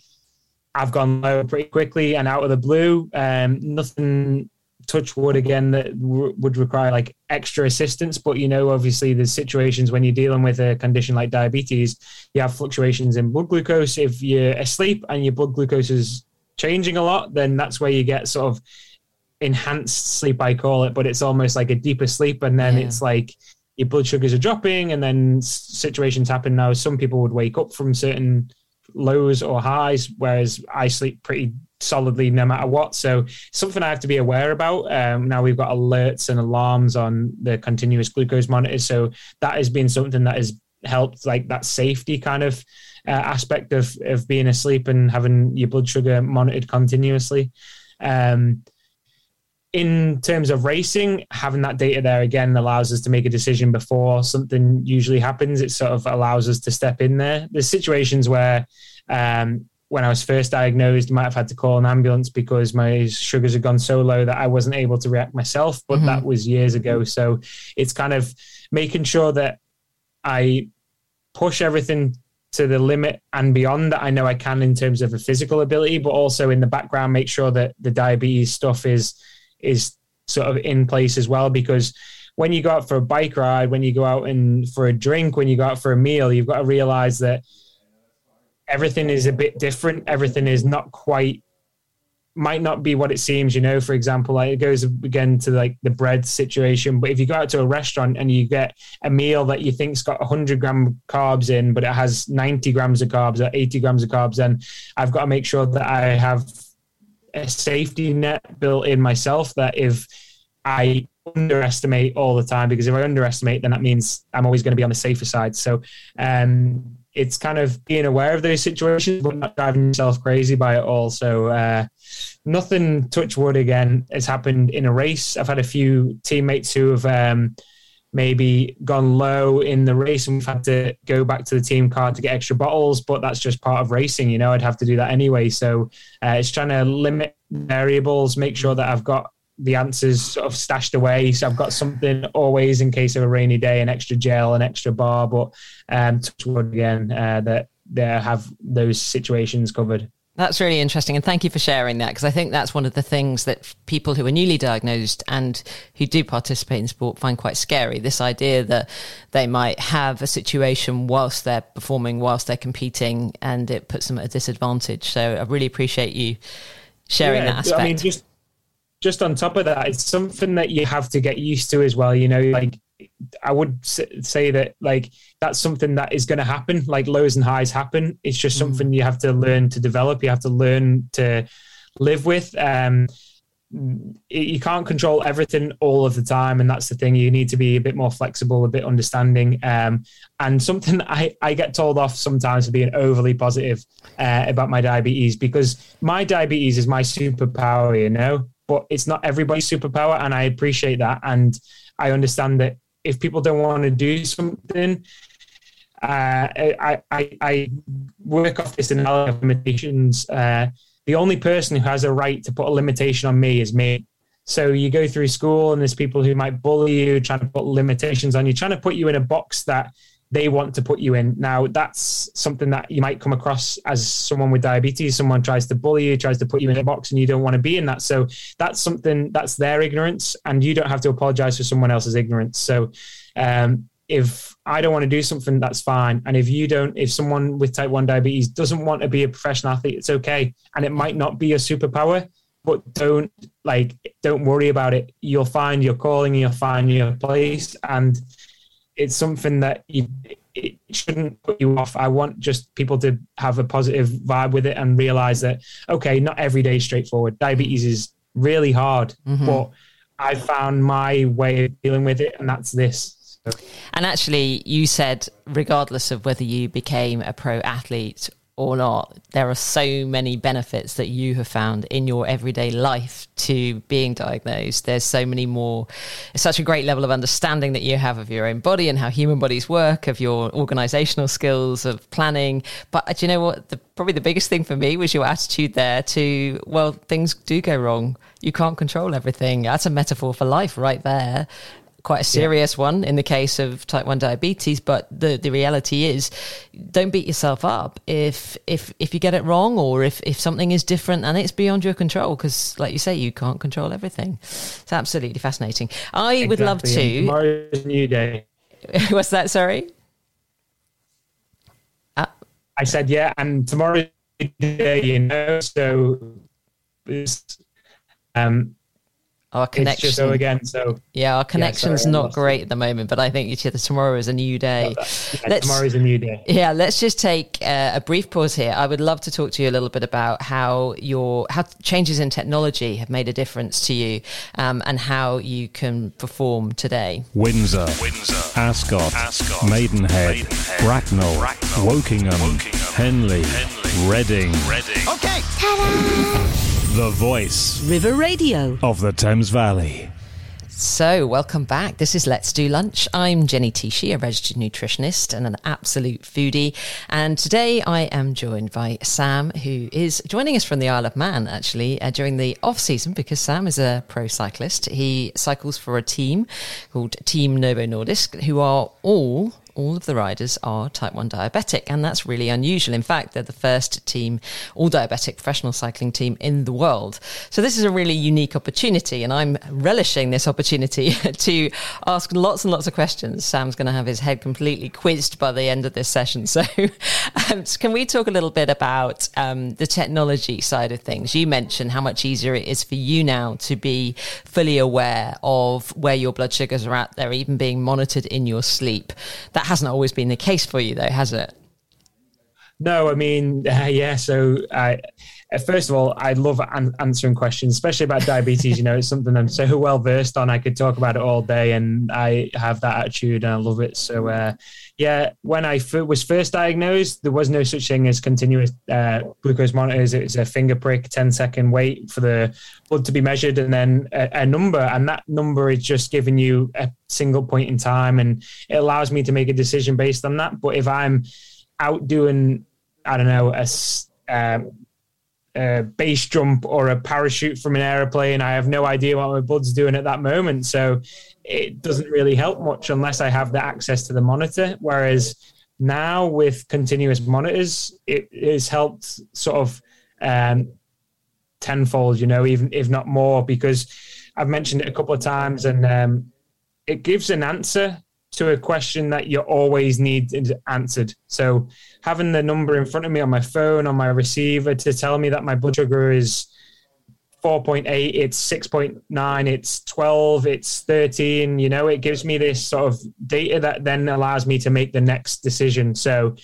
I've gone low pretty quickly and out of the blue. Um, nothing touch wood again that w- would require like extra assistance. But you know, obviously, there's situations when you're dealing with a condition like diabetes, you have fluctuations in blood glucose. If you're asleep and your blood glucose is changing a lot, then that's where you get sort of enhanced sleep, I call it, but it's almost like a deeper sleep. And then yeah. it's like your blood sugars are dropping, and then situations happen now. Some people would wake up from certain lows or highs, whereas I sleep pretty solidly no matter what. So something I have to be aware about. Um, now we've got alerts and alarms on the continuous glucose monitors, so that has been something that has helped, like that safety kind of uh, aspect of of being asleep and having your blood sugar monitored continuously. Um, in terms of racing, having that data there again allows us to make a decision before something usually happens. It sort of allows us to step in there. There's situations where um, when I was first diagnosed, I might have had to call an ambulance because my sugars had gone so low that I wasn't able to react myself. But mm-hmm. that was years ago. So it's kind of making sure that I push everything to the limit and beyond that I know I can in terms of a physical ability, but also in the background, make sure that the diabetes stuff is is sort of in place as well because when you go out for a bike ride, when you go out and for a drink, when you go out for a meal, you've got to realize that everything is a bit different. Everything is not quite might not be what it seems, you know. For example, like it goes again to like the bread situation. But if you go out to a restaurant and you get a meal that you think's got 100 gram carbs in, but it has 90 grams of carbs or 80 grams of carbs, then I've got to make sure that I have a safety net built in myself that if I underestimate all the time, because if I underestimate, then that means I'm always going to be on the safer side. So um, it's kind of being aware of those situations, but not driving yourself crazy by it all. So uh, nothing, touch wood again, has happened in a race. I've had a few teammates who have um, maybe gone low in the race and we've had to go back to the team car to get extra bottles, but that's just part of racing. You know, I'd have to do that anyway. So uh, it's trying to limit variables, make sure that I've got the answers sort of stashed away. So I've got something always in case of a rainy day, an extra gel, an extra bar, but um, again, uh, that they have those situations covered. That's really interesting. And thank you for sharing that because I think that's one of the things that people who are newly diagnosed and who do participate in sport find quite scary. This idea that they might have a situation whilst they're performing, whilst they're competing, and it puts them at a disadvantage. So I really appreciate you sharing yeah, that aspect. I mean, just, just on top of that, it's something that you have to get used to as well. You know, like I would say that like that's something that is going to happen. Like lows and highs happen. It's just mm. something you have to learn to develop. You have to learn to live with. Um, you can't control everything all of the time, and that's the thing. You need to be a bit more flexible, a bit understanding. Um, and something I, I get told off sometimes for being overly positive uh, about my diabetes because my diabetes is my superpower. You know, but it's not everybody's superpower. And I appreciate that. And I understand that if people don't want to do something, uh, I, I, I work off this analogy of limitations. Uh, the only person who has a right to put a limitation on me is me. So you go through school and there's people who might bully you, trying to put limitations on you, trying to put you in a box that they want to put you in. Now, that's something that you might come across as someone with diabetes. Someone tries to bully you, tries to put you in a box, and you don't want to be in that. So that's something that's their ignorance, and you don't have to apologize for someone else's ignorance. So um, if I don't want to do something, that's fine. And if you don't, if someone with type 1 diabetes doesn't want to be a professional athlete, it's okay. And it might not be a superpower, but don't like, don't worry about it. You'll find your calling, you'll find your place. And it's something that you, it shouldn't put you off. I want just people to have a positive vibe with it and realize that okay, not every day is straightforward. Diabetes is really hard, mm-hmm. but I found my way of dealing with it, and that's this. So. And actually, you said regardless of whether you became a pro athlete or not, there are so many benefits that you have found in your everyday life to being diagnosed. There's so many more, it's such a great level of understanding that you have of your own body and how human bodies work, of your organizational skills, of planning. But uh, do you know what? The, probably the biggest thing for me was your attitude there to, well, things do go wrong. You can't control everything. That's a metaphor for life right there quite a serious yeah. one in the case of type 1 diabetes but the, the reality is don't beat yourself up if if if you get it wrong or if if something is different and it's beyond your control because like you say you can't control everything it's absolutely fascinating i exactly. would love to tomorrow's a new day what's that sorry uh, i said yeah and tomorrow's day you know so um our connection. so again, so yeah, our connection's yeah, not great at the moment, but I think tomorrow is a new day. Yeah, tomorrow is a new day. Yeah, let's just take uh, a brief pause here. I would love to talk to you a little bit about how your how changes in technology have made a difference to you, um, and how you can perform today. Windsor, Windsor, Ascot, Ascot Maidenhead, Maidenhead Bracknell, Bracknell Wokingham, Wokingham, Henley, Henley Reading. Reading. Okay. Ta-da! The voice. River Radio. Of the Thames Valley. So, welcome back. This is Let's Do Lunch. I'm Jenny Tschiesche, a registered nutritionist and an absolute foodie. And today I am joined by Sam, who is joining us from the Isle of Man, actually, uh, during the off season because Sam is a pro cyclist. He cycles for a team called Team Novo Nordisk, who are all all of the riders are type 1 diabetic, and that's really unusual. In fact, they're the first team, all diabetic professional cycling team in the world. So, this is a really unique opportunity, and I'm relishing this opportunity to ask lots and lots of questions. Sam's going to have his head completely quizzed by the end of this session. So, um, can we talk a little bit about um, the technology side of things? You mentioned how much easier it is for you now to be fully aware of where your blood sugars are at. They're even being monitored in your sleep. That hasn't always been the case for you, though, has it? No, I mean, uh, yeah. So, I, first of all, I love an- answering questions, especially about diabetes. you know, it's something I'm so well versed on. I could talk about it all day, and I have that attitude, and I love it. So, uh, yeah, when I f- was first diagnosed, there was no such thing as continuous uh, glucose monitors. It's a finger prick, 10 second wait for the blood to be measured, and then a, a number, and that number is just giving you a single point in time, and it allows me to make a decision based on that. But if I'm out doing I don't know, a, um, a base jump or a parachute from an aeroplane. I have no idea what my blood's doing at that moment. So it doesn't really help much unless I have the access to the monitor. Whereas now with continuous monitors, it has helped sort of um, tenfold, you know, even if not more, because I've mentioned it a couple of times and um, it gives an answer to a question that you always need answered. So having the number in front of me on my phone, on my receiver to tell me that my blood sugar is 4.8, it's 6.9, it's 12, it's 13, you know, it gives me this sort of data that then allows me to make the next decision. So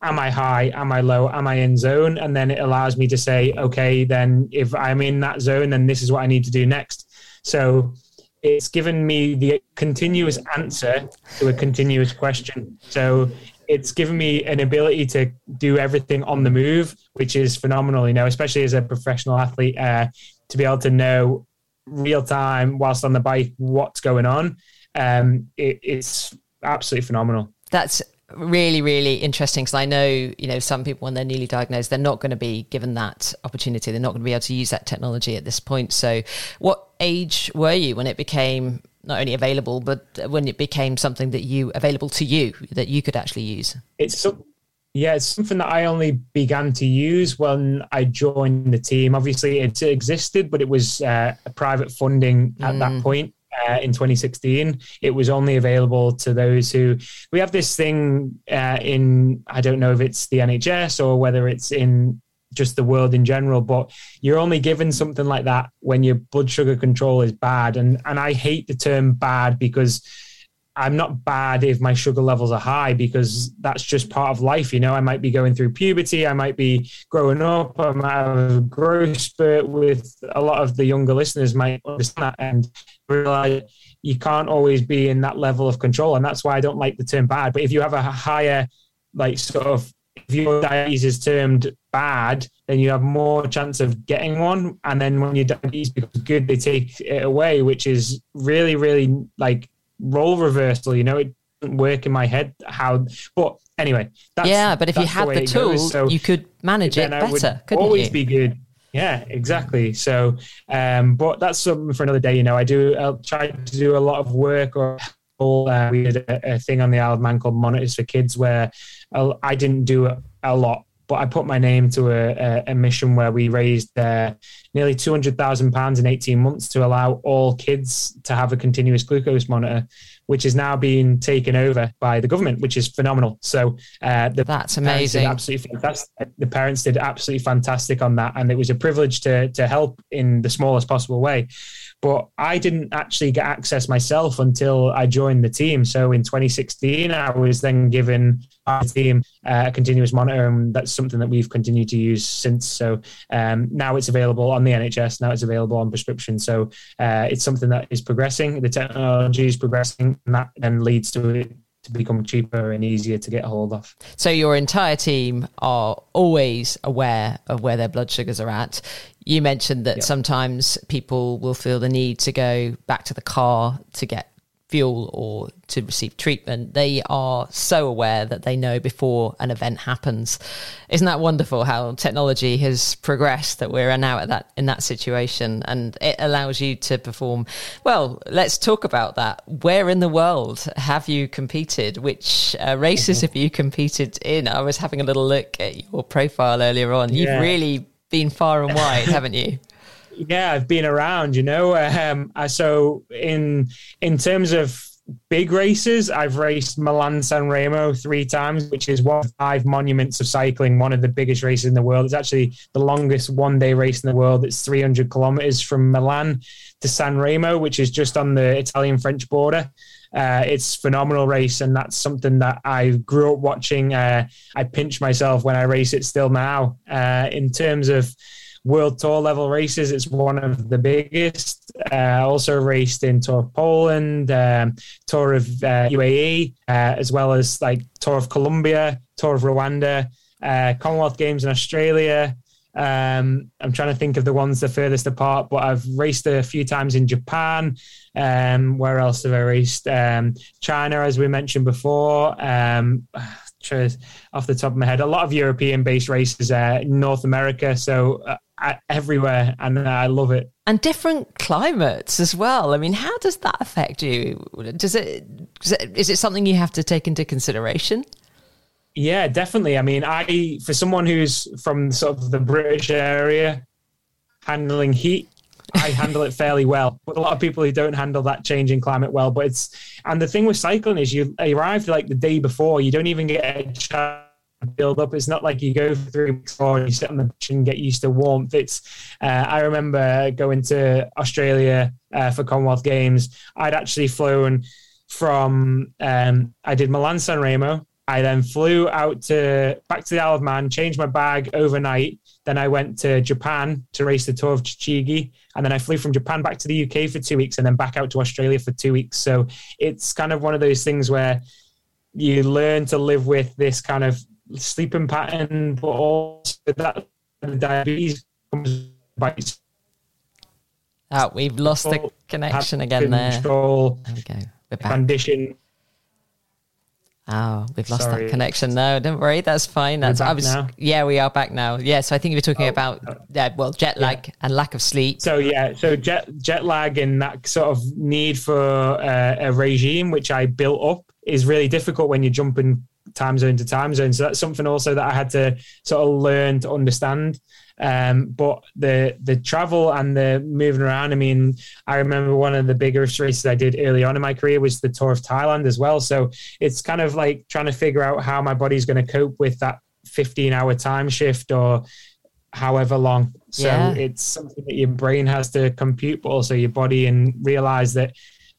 am I high? Am I low? Am I in zone? And then it allows me to say, okay, then if I'm in that zone, then this is what I need to do next. So it's given me the continuous answer to a continuous question. So it's given me an ability to do everything on the move, which is phenomenal. You know, especially as a professional athlete, uh, to be able to know real time whilst on the bike what's going on. Um, it, it's absolutely phenomenal. That's really really interesting because i know you know some people when they're newly diagnosed they're not going to be given that opportunity. They're not going to be able to use that technology at this point. So what age were you when it became not only available but when it became something that you available to you that you could actually use? It's so, yeah it's something that i only began to use when i joined the team. Obviously it existed but it was uh, private funding at mm. that point uh, in 2016. It was only available to those who we have this thing uh, in. I don't know if it's the NHS or whether it's in just the world in general, but you're only given something like that when your blood sugar control is bad. And and I hate the term bad because I'm not bad if my sugar levels are high because that's just part of life. You know, I might be going through puberty, I might be growing up, I might have a growth spurt with a lot of the younger listeners might understand that and realize you can't always be in that level of control. And that's why I don't like the term bad. But if you have a higher, like, sort of, if your diabetes is termed bad, then you have more chance of getting one. And then when your diabetes becomes good, they take it away, which is really, really like role reversal. You know, it doesn't work in my head how. But anyway, yeah. But if you had the, tools, so you could manage it better. Couldn't always you? be good. Yeah, exactly. So, um, but that's something for another day. You know, I do. I'll try to do a lot of work or. Uh, we did a, a, thing on the Isle of Man called Monitors for Kids, where I didn't do a, a lot but I put my name to a, a mission where we raised uh, nearly two hundred thousand pounds in eighteen months to allow all kids to have a continuous glucose monitor, which is now being taken over by the government, which is phenomenal. So uh, the that's amazing, absolutely fantastic. The parents did absolutely fantastic on that, and it was a privilege to to help in the smallest possible way. But I didn't actually get access myself until I joined the team. So in 2016, I was then given our team uh, a continuous monitor, and that's something that we've continued to use since. So um, now it's available on the NHS. Now it's available on prescription. So uh, it's something that is progressing. The technology is progressing, and that then leads to it to become cheaper and easier to get hold of. So your entire team are always aware of where their blood sugars are at. You mentioned that yep. sometimes people will feel the need to go back to the car to get fuel or to receive treatment, they are so aware that they know before an event happens. Isn't that wonderful how technology has progressed that we're now at that in that situation and it allows you to perform well, let's talk about that. Where in the world have you competed? Which uh, races have you competed in? I was having a little look at your profile earlier on. Yeah. You've really been far and wide, haven't you? Yeah, I've been around, you know. Um, so in in terms of big races, I've raced Milan San Remo three times, which is one of five monuments of cycling, one of the biggest races in the world. It's actually the longest one day race in the world. It's 300 kilometers from Milan to San Remo, which is just on the Italian French border. Uh, it's phenomenal race, and that's something that I grew up watching. Uh, I pinch myself when I race it still now. Uh, in terms of World Tour level races. It's one of the biggest. Uh, also raced in Tour of Poland, um, Tour of uh, UAE, uh, as well as like Tour of Colombia, Tour of Rwanda, uh, Commonwealth Games in Australia. Um, I'm trying to think of the ones the furthest apart, but I've raced a few times in Japan. Um, where else have I raced? Um, China, as we mentioned before. Um, off the top of my head, a lot of European-based races, uh, North America. So uh, everywhere, and I love it. And different climates as well. I mean, how does that affect you? Does it, is it something you have to take into consideration? Yeah, definitely. I mean, I for someone who's from sort of the British area, handling heat, I handle it fairly well. But a lot of people who don't handle that changing climate well. But it's and the thing with cycling is you arrive like the day before, you don't even get a chance build up. It's not like you go through before you sit on the beach and get used to warmth. It's uh, I remember going to Australia uh, for Commonwealth Games. I'd actually flown from um, I did Milan San Remo. I then flew out to back to the Isle of Man, changed my bag overnight. Then I went to Japan to race the Tour of Chigi, and then I flew from Japan back to the UK for two weeks, and then back out to Australia for two weeks. So it's kind of one of those things where you learn to live with this kind of sleeping pattern, but also that diabetes comes bites. Oh, we've lost the connection again there. Control. There we go. We're back. Condition Oh, we've lost Sorry. that connection. No, don't worry, that's fine. That's I was. Now? Yeah, we are back now. Yeah, so I think you were talking oh, about uh, yeah, well, jet lag yeah. and lack of sleep. So yeah, so jet jet lag and that sort of need for uh, a regime which I built up is really difficult when you're jumping time zone to time zone. So that's something also that I had to sort of learn to understand. Um, but the the travel and the moving around, I mean, I remember one of the biggest races I did early on in my career was the Tour of Thailand as well. So it's kind of like trying to figure out how my body's going to cope with that 15 hour time shift or however long. So yeah. it's something that your brain has to compute, but also your body and realize that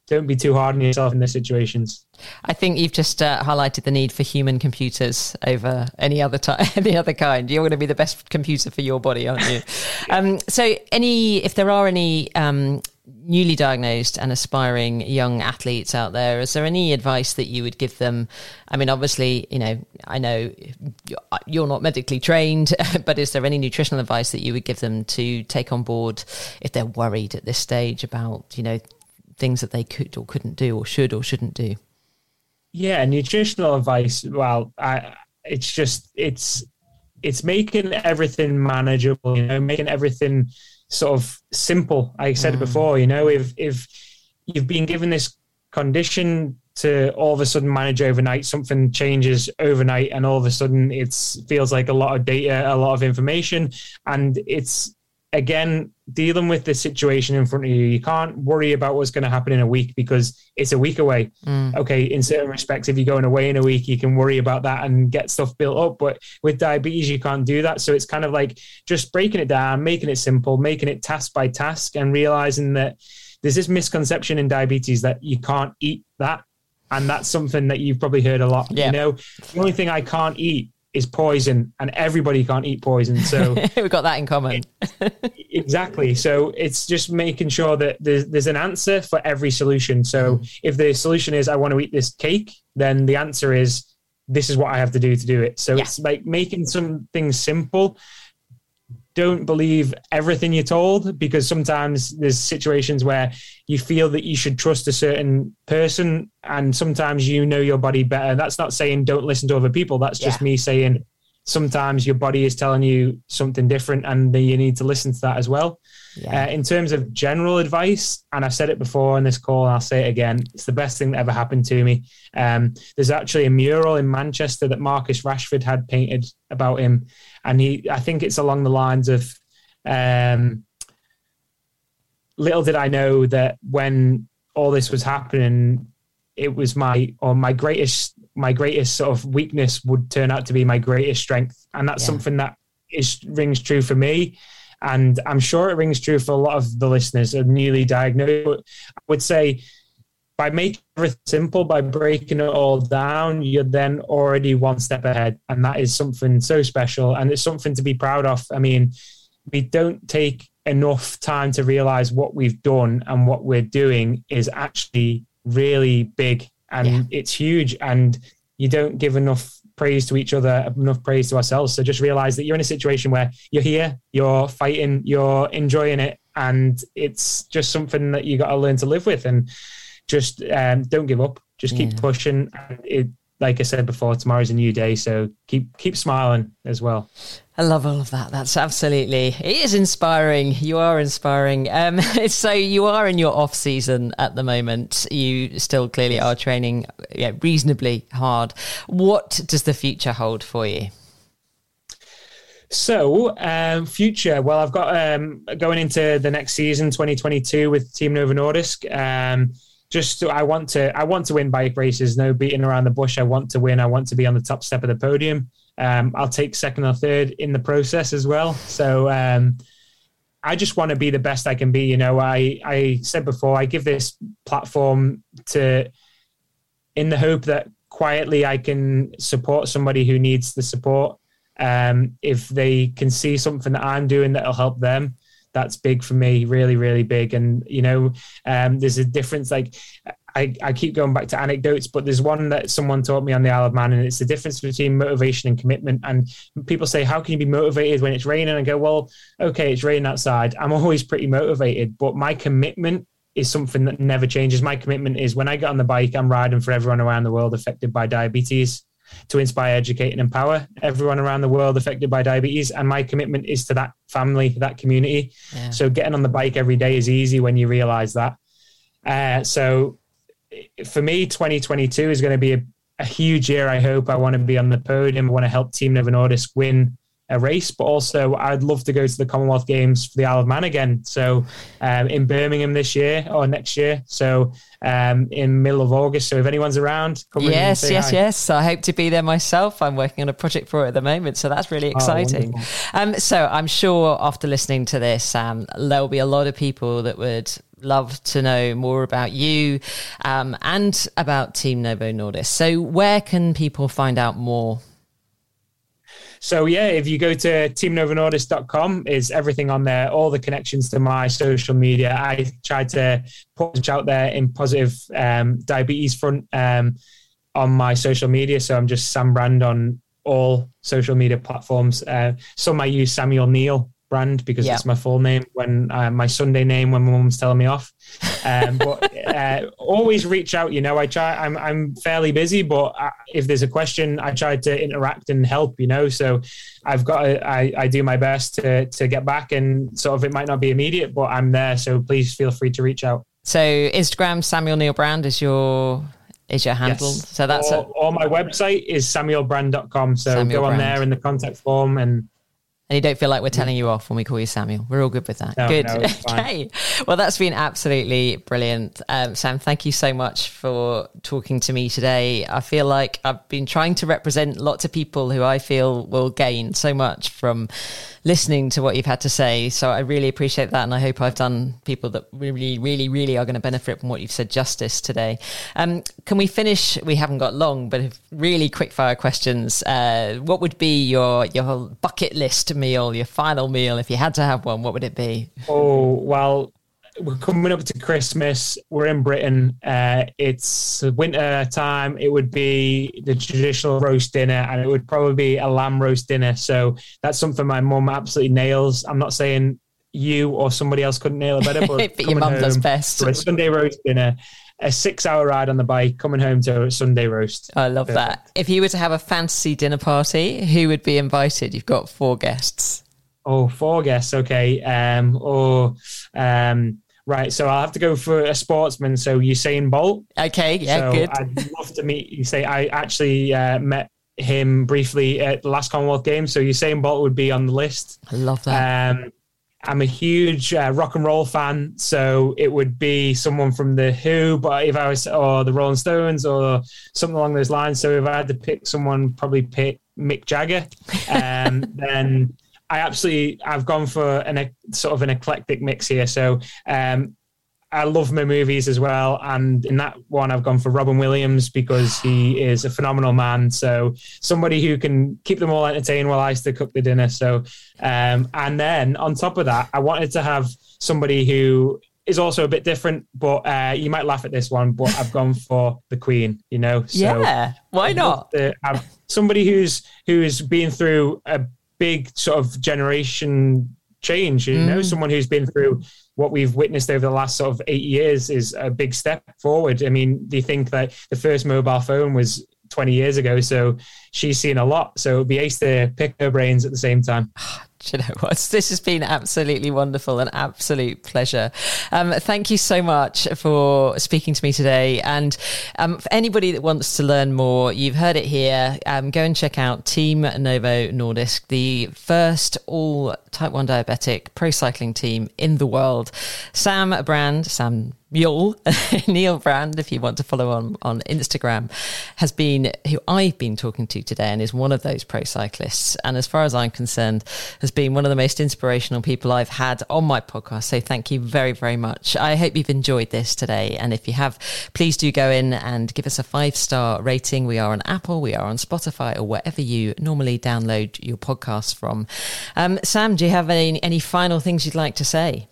don't be too hard on yourself in these situations. I think you've just uh, highlighted the need for human computers over any other time, any other kind. You're going to be the best computer for your body, aren't you? um, so, any if there are any um, newly diagnosed and aspiring young athletes out there, is there any advice that you would give them? I mean, obviously, you know, I know you're not medically trained, but is there any nutritional advice that you would give them to take on board if they're worried at this stage about, you know, things that they could or couldn't do or should or shouldn't do? Yeah, nutritional advice. Well, I, it's just it's it's making everything manageable. You know, making everything sort of simple. I said mm. it before. You know, if if you've been given this condition to all of a sudden manage overnight, something changes overnight, and all of a sudden it feels like a lot of data, a lot of information, and it's again, dealing with the situation in front of you, you can't worry about what's going to happen in a week because it's a week away. Mm. Okay, in certain respects, if you're going away in a week, you can worry about that and get stuff built up. But with diabetes, you can't do that. So it's kind of like just breaking it down, making it simple, making it task by task, and realizing that there's this misconception in diabetes that you can't eat that. And that's something that you've probably heard a lot. Yeah. You know, the only thing I can't eat is poison and everybody can't eat poison so we've got that in common exactly so it's just making sure that there's, there's an answer for every solution so mm. if the solution is i want to eat this cake then the answer is this is what i have to do to do it so yeah. it's like making some things simple don't believe everything you're told because sometimes there's situations where you feel that you should trust a certain person and sometimes you know your body better that's not saying don't listen to other people that's just yeah. me saying sometimes your body is telling you something different and you need to listen to that as well yeah. uh, in terms of general advice and i've said it before on this call and i'll say it again it's the best thing that ever happened to me um, there's actually a mural in manchester that marcus rashford had painted about him and he I think it's along the lines of um, little did I know that when all this was happening, it was my or my greatest my greatest sort of weakness would turn out to be my greatest strength, and that's yeah. something that is rings true for me. And I'm sure it rings true for a lot of the listeners are newly diagnosed. I would say by making everything simple, by breaking it all down, you're then already one step ahead. And that is something so special. And it's something to be proud of. I mean, we don't take enough time to realize what we've done and what we're doing is actually really big and yeah. it's huge. And you don't give enough praise to each other, enough praise to ourselves. So just realize that you're in a situation where you're here, you're fighting, you're enjoying it. And it's just something that you got to learn to live with. And just um, don't give up. Just keep yeah. pushing. It, like I said before, tomorrow's a new day, so keep keep smiling as well. I love all of that. That's absolutely it is inspiring. You are inspiring. Um, so you are in your off season at the moment. You still clearly are training yeah, reasonably hard. What does the future hold for you? So, um, future. Well, I've got um, going into the next season, 2022, with Team Novo Nordisk. Um, just I want to I want to win bike races. No beating around the bush. I want to win. I want to be on the top step of the podium. Um, I'll take second or third in the process as well. So um, I just want to be the best I can be. You know, I I said before I give this platform to in the hope that quietly I can support somebody who needs the support. Um, if they can see something that I'm doing that'll help them, that's big for me, really, really big. And you know, um, there's a difference. Like I I, keep going back to anecdotes, but there's one that someone taught me on the Isle of Man, and it's the difference between motivation and commitment. And people say, How can you be motivated when it's raining? I go, Well, okay, it's raining outside. I'm always pretty motivated, but my commitment is something that never changes. My commitment is when I get on the bike, I'm riding for everyone around the world affected by diabetes to inspire, educate, and empower everyone around the world affected by diabetes. And my commitment is to that family, that community. Yeah. So getting on the bike every day is easy when you realize that. Uh, so for me, 2022 is going to be a, a huge year. I hope I want to be on the podium. I want to help Team Novo Nordisk win a race, but also I'd love to go to the Commonwealth Games for the Isle of Man again. So um, in Birmingham this year or next year. So um, in middle of August. So if anyone's around, yes, yes, hi. yes. I hope to be there myself. I'm working on a project for it at the moment, so that's really oh, exciting. Oh, um, so I'm sure after listening to this, um, there'll be a lot of people that would love to know more about you um, and about Team Novo Nordisk. So where can people find out more? So yeah, if you go to teamnovonordisk.com, is everything on there, all the connections to my social media. I try to push out there in positive um, diabetes front um, on my social media. So I'm just Sam Brand on all social media platforms. Uh, some I use Samuel Neal brand because yep. it's my full name when uh, my Sunday name when my mum's telling me off. Um, but uh, always reach out. You know, I try. I'm I'm fairly busy, but I, if there's a question, I try to interact and help. You know, so I've got. To, I I do my best to to get back, and sort of it might not be immediate, but I'm there. So please feel free to reach out. So Instagram Samuel Neal Brand is your is your handle. Yes. So that's or, a, or my website is samuelbrand.com. So Samuel go on Brand. there in the contact form and and you don't feel like we're telling you off when we call you Samuel. We're all good with that. No, good. No, okay. Well, that's been absolutely brilliant. Um, Sam, thank you so much for talking to me today. I feel like I've been trying to represent lots of people who I feel will gain so much from listening to what you've had to say. So I really appreciate that. And I hope I've done people that really, really, really are going to benefit from what you've said justice today. Um, can we finish? We haven't got long, but really quick fire questions. Uh, what would be your, your bucket list meal, your final meal, if you had to have one, what would it be? Oh, well, we're coming up to Christmas. We're in Britain. Uh, it's winter time. It would be the traditional roast dinner, and it would probably be a lamb roast dinner. So that's something my mum absolutely nails. I'm not saying you or somebody else couldn't nail it better, but, but your mum does best. For a Sunday roast dinner, a six-hour ride on the bike, coming home to a Sunday roast. I love Perfect. that. If you were to have a fantasy dinner party, who would be invited? You've got four guests. Oh, four guests. Okay. Um, or um, right. So I'll have to go for a sportsman. So Usain Bolt. Okay. Yeah. So good. I'd love to meet you. Say I actually uh, met him briefly at the last Commonwealth Games. So Usain Bolt would be on the list. I love that. Um, I'm a huge uh, rock and roll fan, so it would be someone from the Who, but if I was or the Rolling Stones or something along those lines. So if I had to pick someone, probably pick Mick Jagger. Um, then I absolutely I've gone for an sort of an eclectic mix here. So um, I love my movies as well, and in that one I've gone for Robin Williams because he is a phenomenal man. So somebody who can keep them all entertained while I still cook the dinner. So um, and then on top of that, I wanted to have somebody who is also a bit different, but uh, you might laugh at this one, but I've gone for the Queen. You know, so yeah, why not? somebody who's who's been through a big sort of generation change. You mm. know, someone who's been through what we've witnessed over the last sort of eight years is a big step forward. I mean, you think that the first mobile phone was 20 years ago? So she's seen a lot. So it'd be ace to pick her brains at the same time. Do you know what? This has been absolutely wonderful, an absolute pleasure. Um, thank you so much for speaking to me today. And um, for anybody that wants to learn more, you've heard it here. Um, go and check out Team Novo Nordisk, the first all type 1 diabetic pro cycling team in the world. Sam Brand, Sam Mule, Neil Brand, if you want to follow on on Instagram, has been who I've been talking to today and is one of those pro cyclists. And as far as I'm concerned, has been one of the most inspirational people I've had on my podcast. So thank you very, very much. I hope you've enjoyed this today. And if you have, please do go in and give us a five star rating. We are on Apple, we are on Spotify, or wherever you normally download your podcasts from. Um, Sam, do you have any, any final things you'd like to say?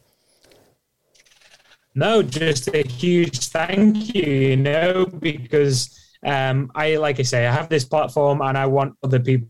No, just a huge thank you, you know, because um, I, like I say, I have this platform and I want other people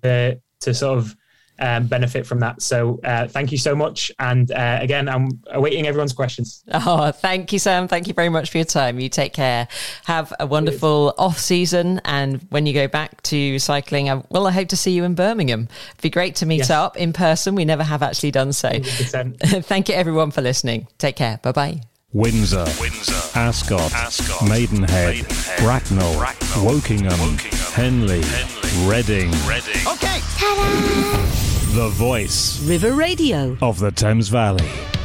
to sort of um, benefit from that. So uh, thank you so much. And uh, again, I'm awaiting everyone's questions. Oh, thank you, Sam. Thank you very much for your time. You take care. Have a wonderful off season. And when you go back to cycling, I, well, I hope to see you in Birmingham. It'd be great to meet yes. up in person. We never have actually done so. thank you, everyone, for listening. Take care. Bye bye. Windsor, Windsor Ascot, Ascot Maidenhead, Maidenhead Bracknell, Bracknell Wokingham, Wokingham, Henley, Henley Reading. Reading. Okay. Ta-da! The voice. River Radio. Of the Thames Valley.